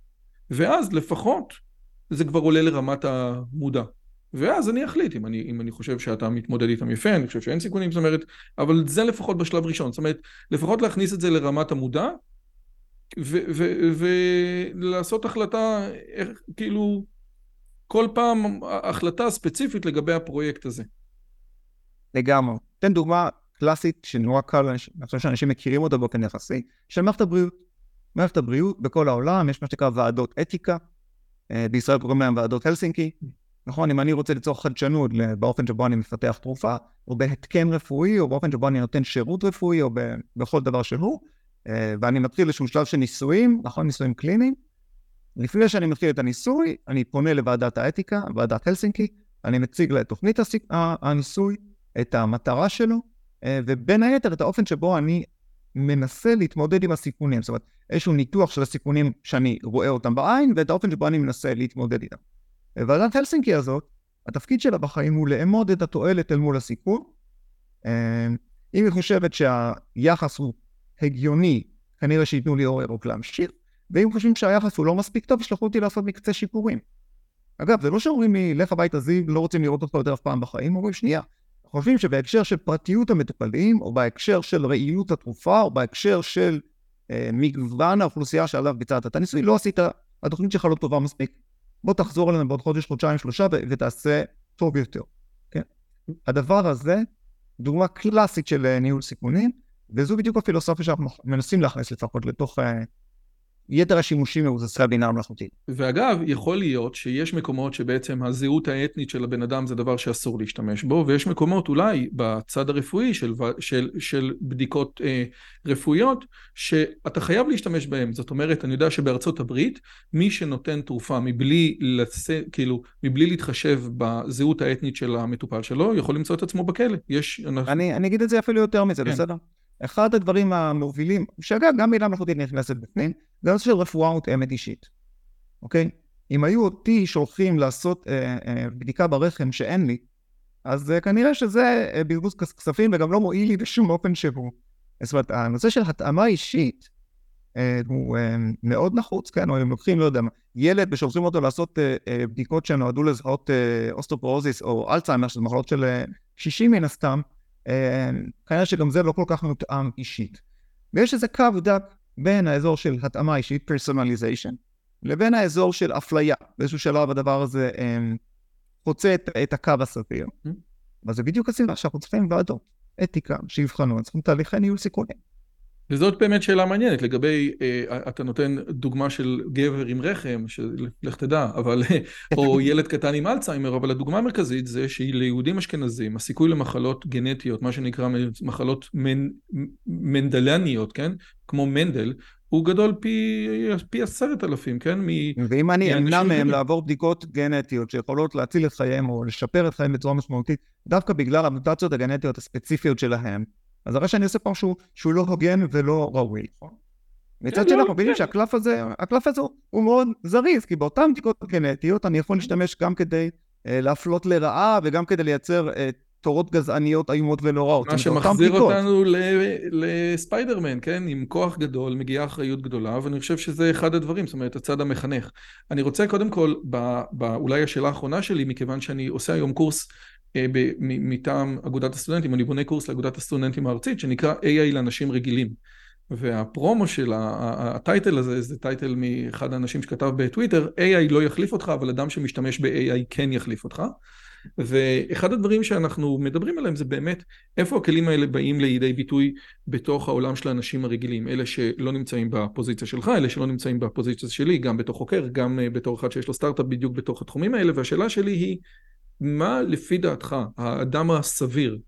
ואז לפחות זה כבר עולה לרמת המודע. ואז אני אחליט אם אני, אם אני חושב שאתה מתמודד איתם יפה, אני חושב שאין סיכונים, זאת אומרת, אבל זה לפחות בשלב ראשון, זאת אומרת, לפחות להכניס את זה לרמת המודע, ולעשות החלטה, איך, כאילו, כל פעם החלטה ספציפית לגבי הפרויקט הזה.
לגמרי. תן דוגמה קלאסית שנורא קל, אני חושב שאנשים מכירים אותה באופן יחסי, של מערכת הבריאות. מערכת הבריאות בכל העולם יש מה שנקרא ועדות אתיקה, אה, בישראל קוראים להם ועדות הלסינקי, נכון? אם אני רוצה ליצור חדשנות באופן שבו אני מפתח תרופה, או בהתקן רפואי, או באופן שבו אני נותן שירות רפואי, או בכל דבר שהוא, אה, ואני מתחיל איזשהו שלב של ניסויים, נכון? ניסויים קליניים, לפני שאני מתחיל את הניסוי, אני פונה לוועדת האתיקה, ועדת הלסינקי, אני מציג לה את תוכנית הניסוי, את המטרה שלו, אה, ובין היתר את האופן שבו אני מנסה להתמודד עם הסיכונים. זאת אומרת, איזשהו ניתוח של הסיכונים שאני רואה אותם בעין, ואת האופן שבו אני מנסה להתמודד איתם. ועדת הלסינקי הזאת, התפקיד שלה בחיים הוא לאמוד את התועלת אל מול הסיכון. אה, אם היא חושבת שהיחס הוא הגיוני, כנראה שייתנו לי אור ירוק להמשיך. ואם חושבים שהיחס הוא לא מספיק טוב, ישלחו אותי לעשות מקצה שיפורים. אגב, זה לא שאומרים לי, לך הביתה זיו, לא רוצים לראות אותך יותר אף פעם בחיים, אומרים, שנייה, חושבים שבהקשר של פרטיות המטופלים, או בהקשר של ראיות התרופה, או בהקשר של אה, מגוון האוכלוסייה שעליו ביצעת את הניסוי, לא עשית, התוכנית שלך לא טובה מספיק. בוא תחזור אלינו בעוד חודש, חודשיים, שלושה, ותעשה טוב יותר. כן? הדבר הזה, דוגמה קלאסית של אה, ניהול סיכונים, וזו בדיוק הפילוסופיה שאנחנו מנסים להכניס לפחות לתוך אה, יתר השימושים מבוססי הבינה המלאכותית.
ואגב, יכול להיות שיש מקומות שבעצם הזהות האתנית של הבן אדם זה דבר שאסור להשתמש בו, ויש מקומות אולי בצד הרפואי של, של, של בדיקות אה, רפואיות, שאתה חייב להשתמש בהם. זאת אומרת, אני יודע שבארצות הברית, מי שנותן תרופה מבלי, לצ... כאילו, מבלי להתחשב בזהות האתנית של המטופל שלו, יכול למצוא את עצמו בכלא. יש...
אני, אני אגיד את זה אפילו יותר מזה, כן. בסדר? אחד הדברים המובילים, שאגב, גם בינה מלאכותית נכנסת בפנים, זה הנושא של רפואה מותאמת אישית, אוקיי? אם היו אותי שולחים לעשות אה, אה, בדיקה ברחם שאין לי, אז אה, כנראה שזה אה, בזבוז כספים וגם לא מועיל לי בשום אופן שהוא. זאת אומרת, הנושא של התאמה אישית אה, הוא אה, מאוד נחוץ, כן? או אם לוקחים, לא יודע מה, ילד ושולחים אותו לעשות אה, אה, בדיקות שנועדו לזהות אה, אוסטופורוזיס או אלצהיימר, שזה מחלות של אה, קשישים מן הסתם, אה, כנראה שגם זה לא כל כך מותאם אישית. ויש איזה קו דק בין האזור של התאמה אישית, personalization, לבין האזור של אפליה. באיזשהו שלב הדבר הזה אה, חוצה את, את הקו הסביר. Mm-hmm. וזה בדיוק הסיבה שאנחנו צריכים ועדות, אתיקה, שיבחנו, צריכים תהליכי ניהול סיכונים.
וזאת באמת שאלה מעניינת לגבי, אה, אתה נותן דוגמה של גבר עם רחם, שלך תדע, אבל, או [LAUGHS] ילד קטן עם אלצהיימר, אבל הדוגמה המרכזית זה שליהודים אשכנזים הסיכוי למחלות גנטיות, מה שנקרא מחלות מנ, מנדלניות, כן? כמו מנדל, הוא גדול פי, פי עשרת אלפים, כן? מ,
ואם אני אמנע מהם לעבור בדיקות גנטיות שיכולות להציל את חייהם או לשפר את חייהם בצורה משמעותית, דווקא בגלל המוטציות הגנטיות הספציפיות שלהם, אז הרי שאני עושה פה משהו שהוא לא הוגן ולא ראוי. נכון? מצד כן, שני לא, אנחנו מבינים. שהקלף הזה, הקלף הזה הוא מאוד זריז, כי באותן בדיקות גנטיות אני יכול להשתמש גם כדי להפלות לרעה וגם כדי לייצר תורות גזעניות איומות ונוראות.
מה שמחזיר אותנו לספיידרמן, כן? עם כוח גדול מגיעה אחריות גדולה, ואני חושב שזה אחד הדברים, זאת אומרת, הצד המחנך. אני רוצה קודם כל, אולי השאלה האחרונה שלי, מכיוון שאני עושה היום קורס מטעם אגודת הסטודנטים, אני בונה קורס לאגודת הסטודנטים הארצית, שנקרא AI לאנשים רגילים. והפרומו של הטייטל הזה, זה טייטל מאחד האנשים שכתב בטוויטר, AI לא יחליף אותך, אבל אדם שמשתמש ב-AI כן יחליף אותך. ואחד הדברים שאנחנו מדברים עליהם זה באמת איפה הכלים האלה באים לידי ביטוי בתוך העולם של האנשים הרגילים, אלה שלא נמצאים בפוזיציה שלך, אלה שלא נמצאים בפוזיציה שלי, גם בתור חוקר, גם אה, בתור אחד שיש לו סטארט-אפ בדיוק בתוך התחומים האלה, והשאלה שלי היא, מה לפי דעתך האדם הסביר,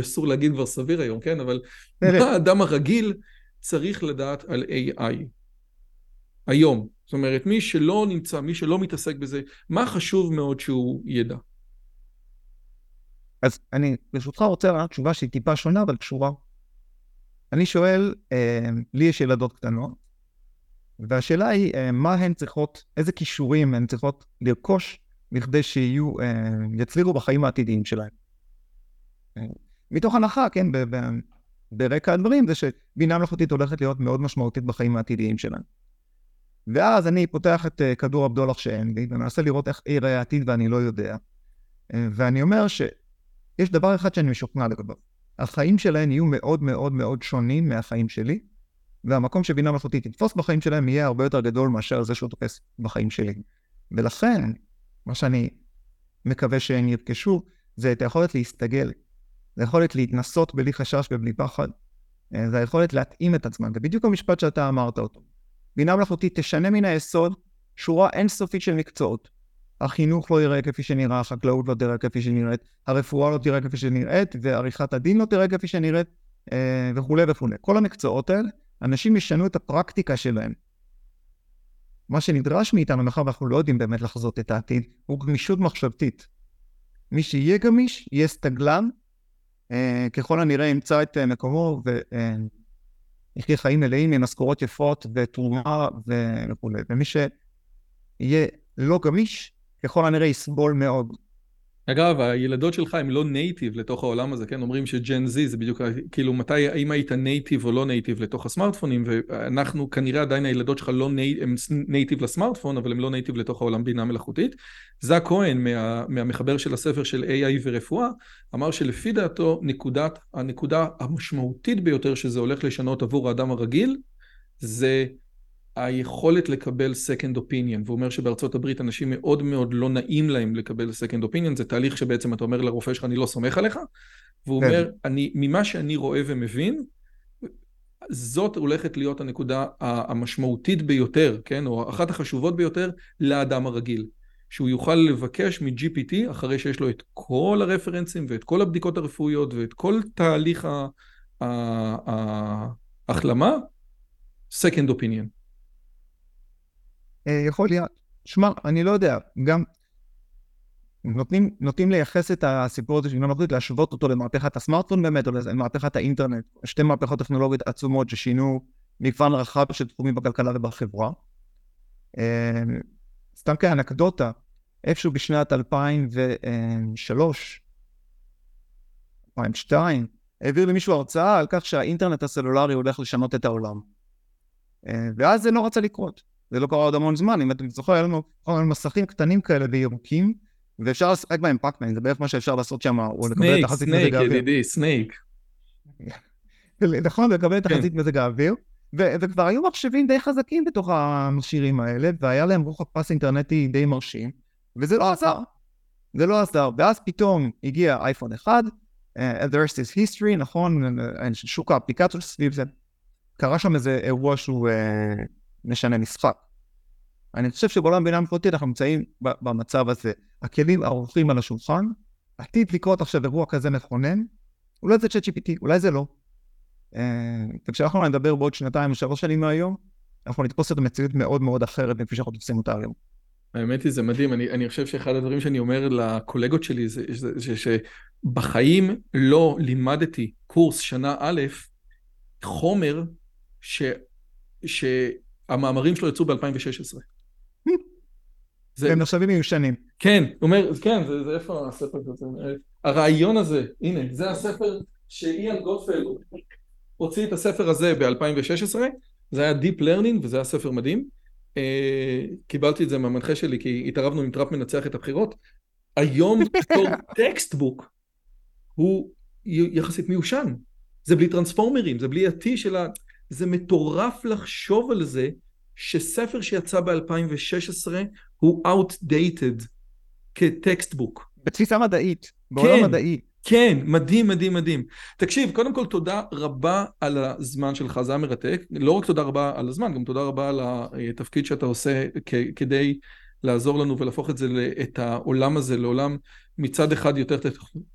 אסור להגיד כבר סביר היום, כן, אבל מה האדם הרגיל צריך לדעת על AI היום? זאת אומרת, מי שלא נמצא, מי שלא מתעסק בזה, מה חשוב מאוד שהוא ידע?
אז אני ברשותך רוצה לענות תשובה שהיא טיפה שונה, אבל קשורה. אני שואל, אה, לי יש ילדות קטנות, והשאלה היא, אה, מה הן צריכות, איזה כישורים הן צריכות לרכוש בכדי שיהיו, אה, יצליחו בחיים העתידיים שלהם. אה, מתוך הנחה, כן, ב- ב- ברקע הדברים, זה שבינה מלאכותית הולכת להיות מאוד משמעותית בחיים העתידיים שלהם. ואז אני פותח את uh, כדור הבדולח שאין לי, ומנסה לראות איך יראה העתיד ואני לא יודע. ואני אומר ש... יש דבר אחד שאני משוכנע לגביו. החיים שלהם יהיו מאוד מאוד מאוד שונים מהחיים שלי, והמקום שבינה מלאכותית תתפוס בחיים שלהם יהיה הרבה יותר גדול מאשר זה שהוא תופס בחיים שלי. ולכן, מה שאני מקווה שהם ירכשו, זה את היכולת להסתגל, זה היכולת להתנסות בלי חשש ובלי פחד, זה היכולת להתאים את עצמם. זה בדיוק המשפט שאתה אמרת אותו. בינה מלאכותית תשנה מן היסוד שורה אינסופית של מקצועות. החינוך לא ייראה כפי שנראה, החקלאות לא תראה כפי שנראית, הרפואה לא תראה כפי שנראית, ועריכת הדין לא תראה כפי שנראית, אה, וכולי וכולי. כל המקצועות האלה, אנשים ישנו את הפרקטיקה שלהם. מה שנדרש מאיתנו, מאחר ואנחנו לא יודעים באמת לחזות את העתיד, הוא גמישות מחשבתית. מי שיהיה גמיש, יהיה סתגלן, אה, ככל הנראה ימצא את אה, מקומו ויחיה חיים מלאים עם משכורות יפות ותרומה וכולי. ומי שיהיה לא גמיש, ככל הנראה יסבול מאוד.
אגב, הילדות שלך הם לא native לתוך העולם הזה, כן? אומרים ש Gen Z זה בדיוק, כאילו מתי, האם היית native או לא native לתוך הסמארטפונים, ואנחנו, כנראה עדיין הילדות שלך לא native, הם native לסמארטפון, אבל הם לא native לתוך העולם בינה מלאכותית. זק כהן, מה, מהמחבר של הספר של AI ורפואה, אמר שלפי דעתו, נקודת, הנקודה המשמעותית ביותר שזה הולך לשנות עבור האדם הרגיל, זה היכולת לקבל second opinion, והוא אומר שבארצות הברית אנשים מאוד מאוד לא נעים להם לקבל second opinion, זה תהליך שבעצם אתה אומר לרופא שלך אני לא סומך עליך, והוא כן. אומר, אני, ממה שאני רואה ומבין, זאת הולכת להיות הנקודה המשמעותית ביותר, כן, או אחת החשובות ביותר לאדם הרגיל. שהוא יוכל לבקש מ-GPT, אחרי שיש לו את כל הרפרנסים ואת כל הבדיקות הרפואיות ואת כל תהליך ההחלמה, second opinion.
אה, יכול להיות. שמע, אני לא יודע, גם נותנים, נותנים לייחס את הסיפור הזה של בינה מלאכותית, להשוות אותו למהפכת הסמארטפון באמת, או למהפכת האינטרנט, שתי מהפכות טכנולוגיות עצומות ששינו מגוון רחב של תחומים בכלכלה ובחברה. אה, סתם כאנקדוטה, איפשהו בשנת 2003, 2002, העברתי לאנשהו הרצאה על כך שהאינטרנט הסלולרי הולך לשנות את העולם. אה, ואז זה לא רצה לקרות. זה לא קרה עוד המון זמן, אם אתם זוכרים, היה לנו מסכים קטנים כאלה בירוקים, ואפשר לשחק בהם פאקמן, זה בערך מה שאפשר לעשות שם, או לקבל את תחזית
מזג האוויר. סנייק, ידידי, סנייק. [LAUGHS]
נכון, לקבל את תחזית מזג האוויר, וכבר היו מחשבים די חזקים בתוך המכשירים האלה, והיה להם רוחב פס אינטרנטי די מרשים, וזה לא עזר. זה לא עזר, ואז פתאום הגיע אייפון אחד, uh, the rest is history, נכון, שוק האפליקציות סביב זה. קרה שם איזה אירוע שהוא... Uh, משנה משחק. אני חושב שבעולם בינה מלאכותית אנחנו נמצאים במצב הזה. הכלים ערוכים על השולחן, עתיד לקרות עכשיו אירוע כזה מכונן, אולי זה צ'אט GPT, אולי זה לא. אה, וכשאנחנו נדבר בעוד שנתיים או שלוש שנים מהיום, אנחנו נתפוס את המציאות מאוד מאוד אחרת מכפי שאנחנו תופסים אותה היום.
האמת היא זה מדהים, אני, אני חושב שאחד הדברים שאני אומר לקולגות שלי זה, זה, זה שבחיים לא לימדתי קורס שנה א', חומר ש, ש, המאמרים שלו יצאו ב-2016.
הם נחשבים מיושנים.
כן, הוא אומר, כן, זה איפה הספר הזה, הרעיון הזה, הנה, זה הספר שאיאן גודפלו הוציא את הספר הזה ב-2016, זה היה Deep Learning וזה היה ספר מדהים, קיבלתי את זה מהמנחה שלי כי התערבנו עם טראמפ מנצח את הבחירות, היום בתור [LAUGHS] textbook הוא יחסית מיושן, זה בלי transformerים, זה בלי ה-T של ה... זה מטורף לחשוב על זה שספר שיצא ב-2016 הוא outdated כטקסטבוק.
בתפיסה מדעית, בעולם כן, מדעי.
כן, מדהים, מדהים, מדהים. תקשיב, קודם כל תודה רבה על הזמן שלך, זה היה מרתק. לא רק תודה רבה על הזמן, גם תודה רבה על התפקיד שאתה עושה כדי לעזור לנו ולהפוך את זה, את העולם הזה לעולם מצד אחד יותר,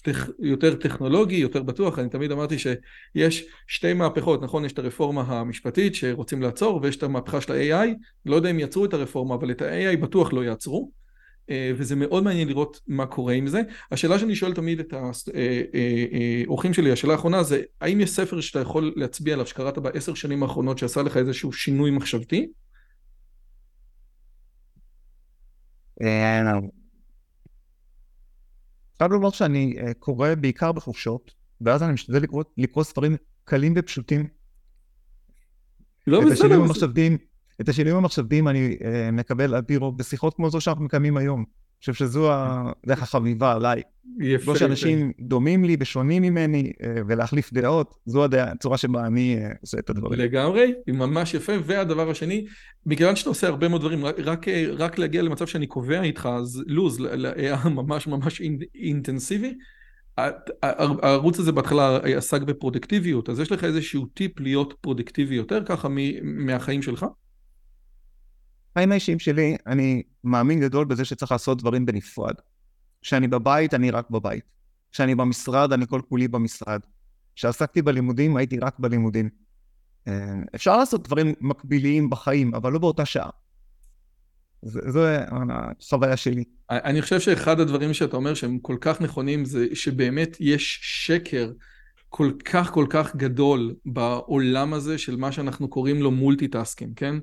טכ, יותר טכנולוגי, יותר בטוח. אני תמיד אמרתי שיש שתי מהפכות, נכון? יש את הרפורמה המשפטית שרוצים לעצור, ויש את המהפכה של ה-AI. לא יודע אם יעצרו את הרפורמה, אבל את ה-AI בטוח לא יעצרו. אה, וזה מאוד מעניין לראות מה קורה עם זה. השאלה שאני שואל תמיד את האורחים אה, אה, שלי, השאלה האחרונה זה, האם יש ספר שאתה יכול להצביע עליו שקראת בעשר שנים האחרונות שעשה לך איזשהו שינוי מחשבתי?
חייב לומר שאני קורא בעיקר בחופשות, ואז אני משתדל לקרוא, לקרוא ספרים קלים ופשוטים. לא בסדר. את השינויים המחשבתיים אני uh, מקבל על פי רוב בשיחות כמו זו שאנחנו מקיימים היום. חושב שזו הדרך החביבה עליי. יפה. כמו שאנשים דומים לי ושונים ממני, uh, ולהחליף דעות, זו הצורה שבה אני uh, עושה את הדברים.
לגמרי, ממש יפה. והדבר השני, מכיוון שאתה עושה הרבה מאוד דברים, רק, רק להגיע למצב שאני קובע איתך, אז לוז, היה [LAUGHS] ממש ממש אינטנסיבי. הערוץ הזה בהתחלה עסק בפרודקטיביות, אז יש לך איזשהו טיפ להיות פרודקטיבי יותר ככה מהחיים שלך?
החיים האישיים שלי, אני מאמין גדול בזה שצריך לעשות דברים בנפרד. כשאני בבית, אני רק בבית. כשאני במשרד, אני כל כולי במשרד. כשעסקתי בלימודים, הייתי רק בלימודים. אה, אפשר לעשות דברים מקביליים בחיים, אבל לא באותה שעה. זו החוויה שלי.
אני חושב שאחד הדברים שאתה אומר שהם כל כך נכונים זה שבאמת יש שקר כל כך כל כך גדול בעולם הזה של מה שאנחנו קוראים לו מולטיטאסקים, כן?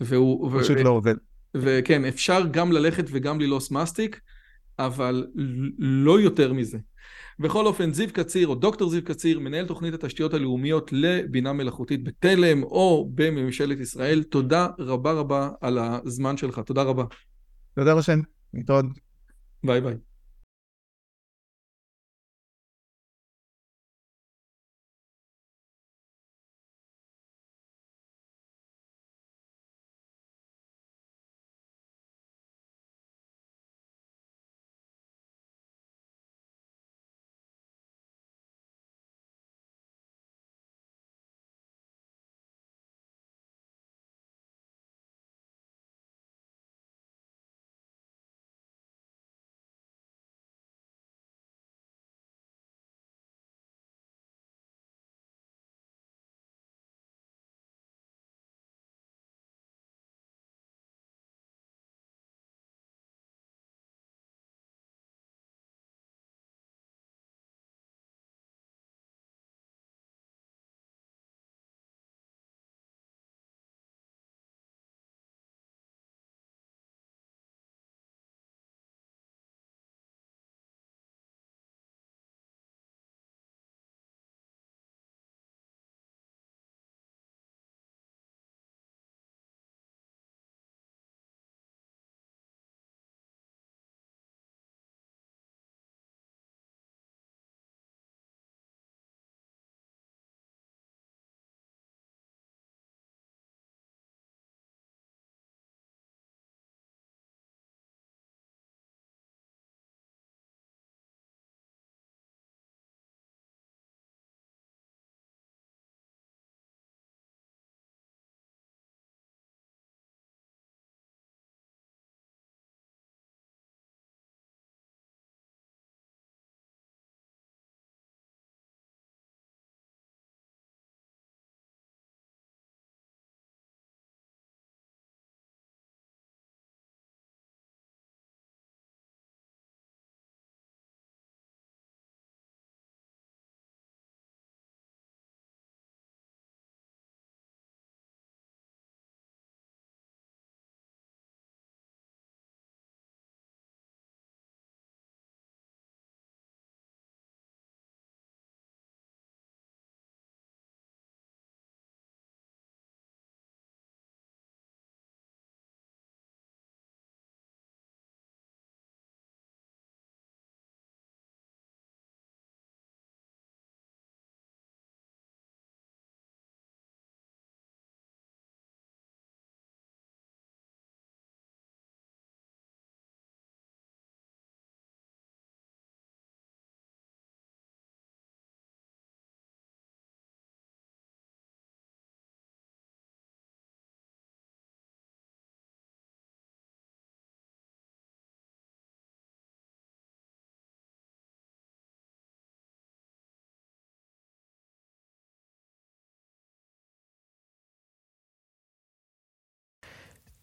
והוא... פשוט ו... לא עובד.
וכן, אפשר גם ללכת וגם ללעוס מסטיק, אבל לא יותר מזה. בכל אופן, זיו קציר, או דוקטור זיו קציר, מנהל תוכנית התשתיות הלאומיות לבינה מלאכותית בתלם או בממשלת ישראל, תודה רבה רבה על הזמן שלך, תודה רבה.
תודה לכם, להתראות.
ביי ביי.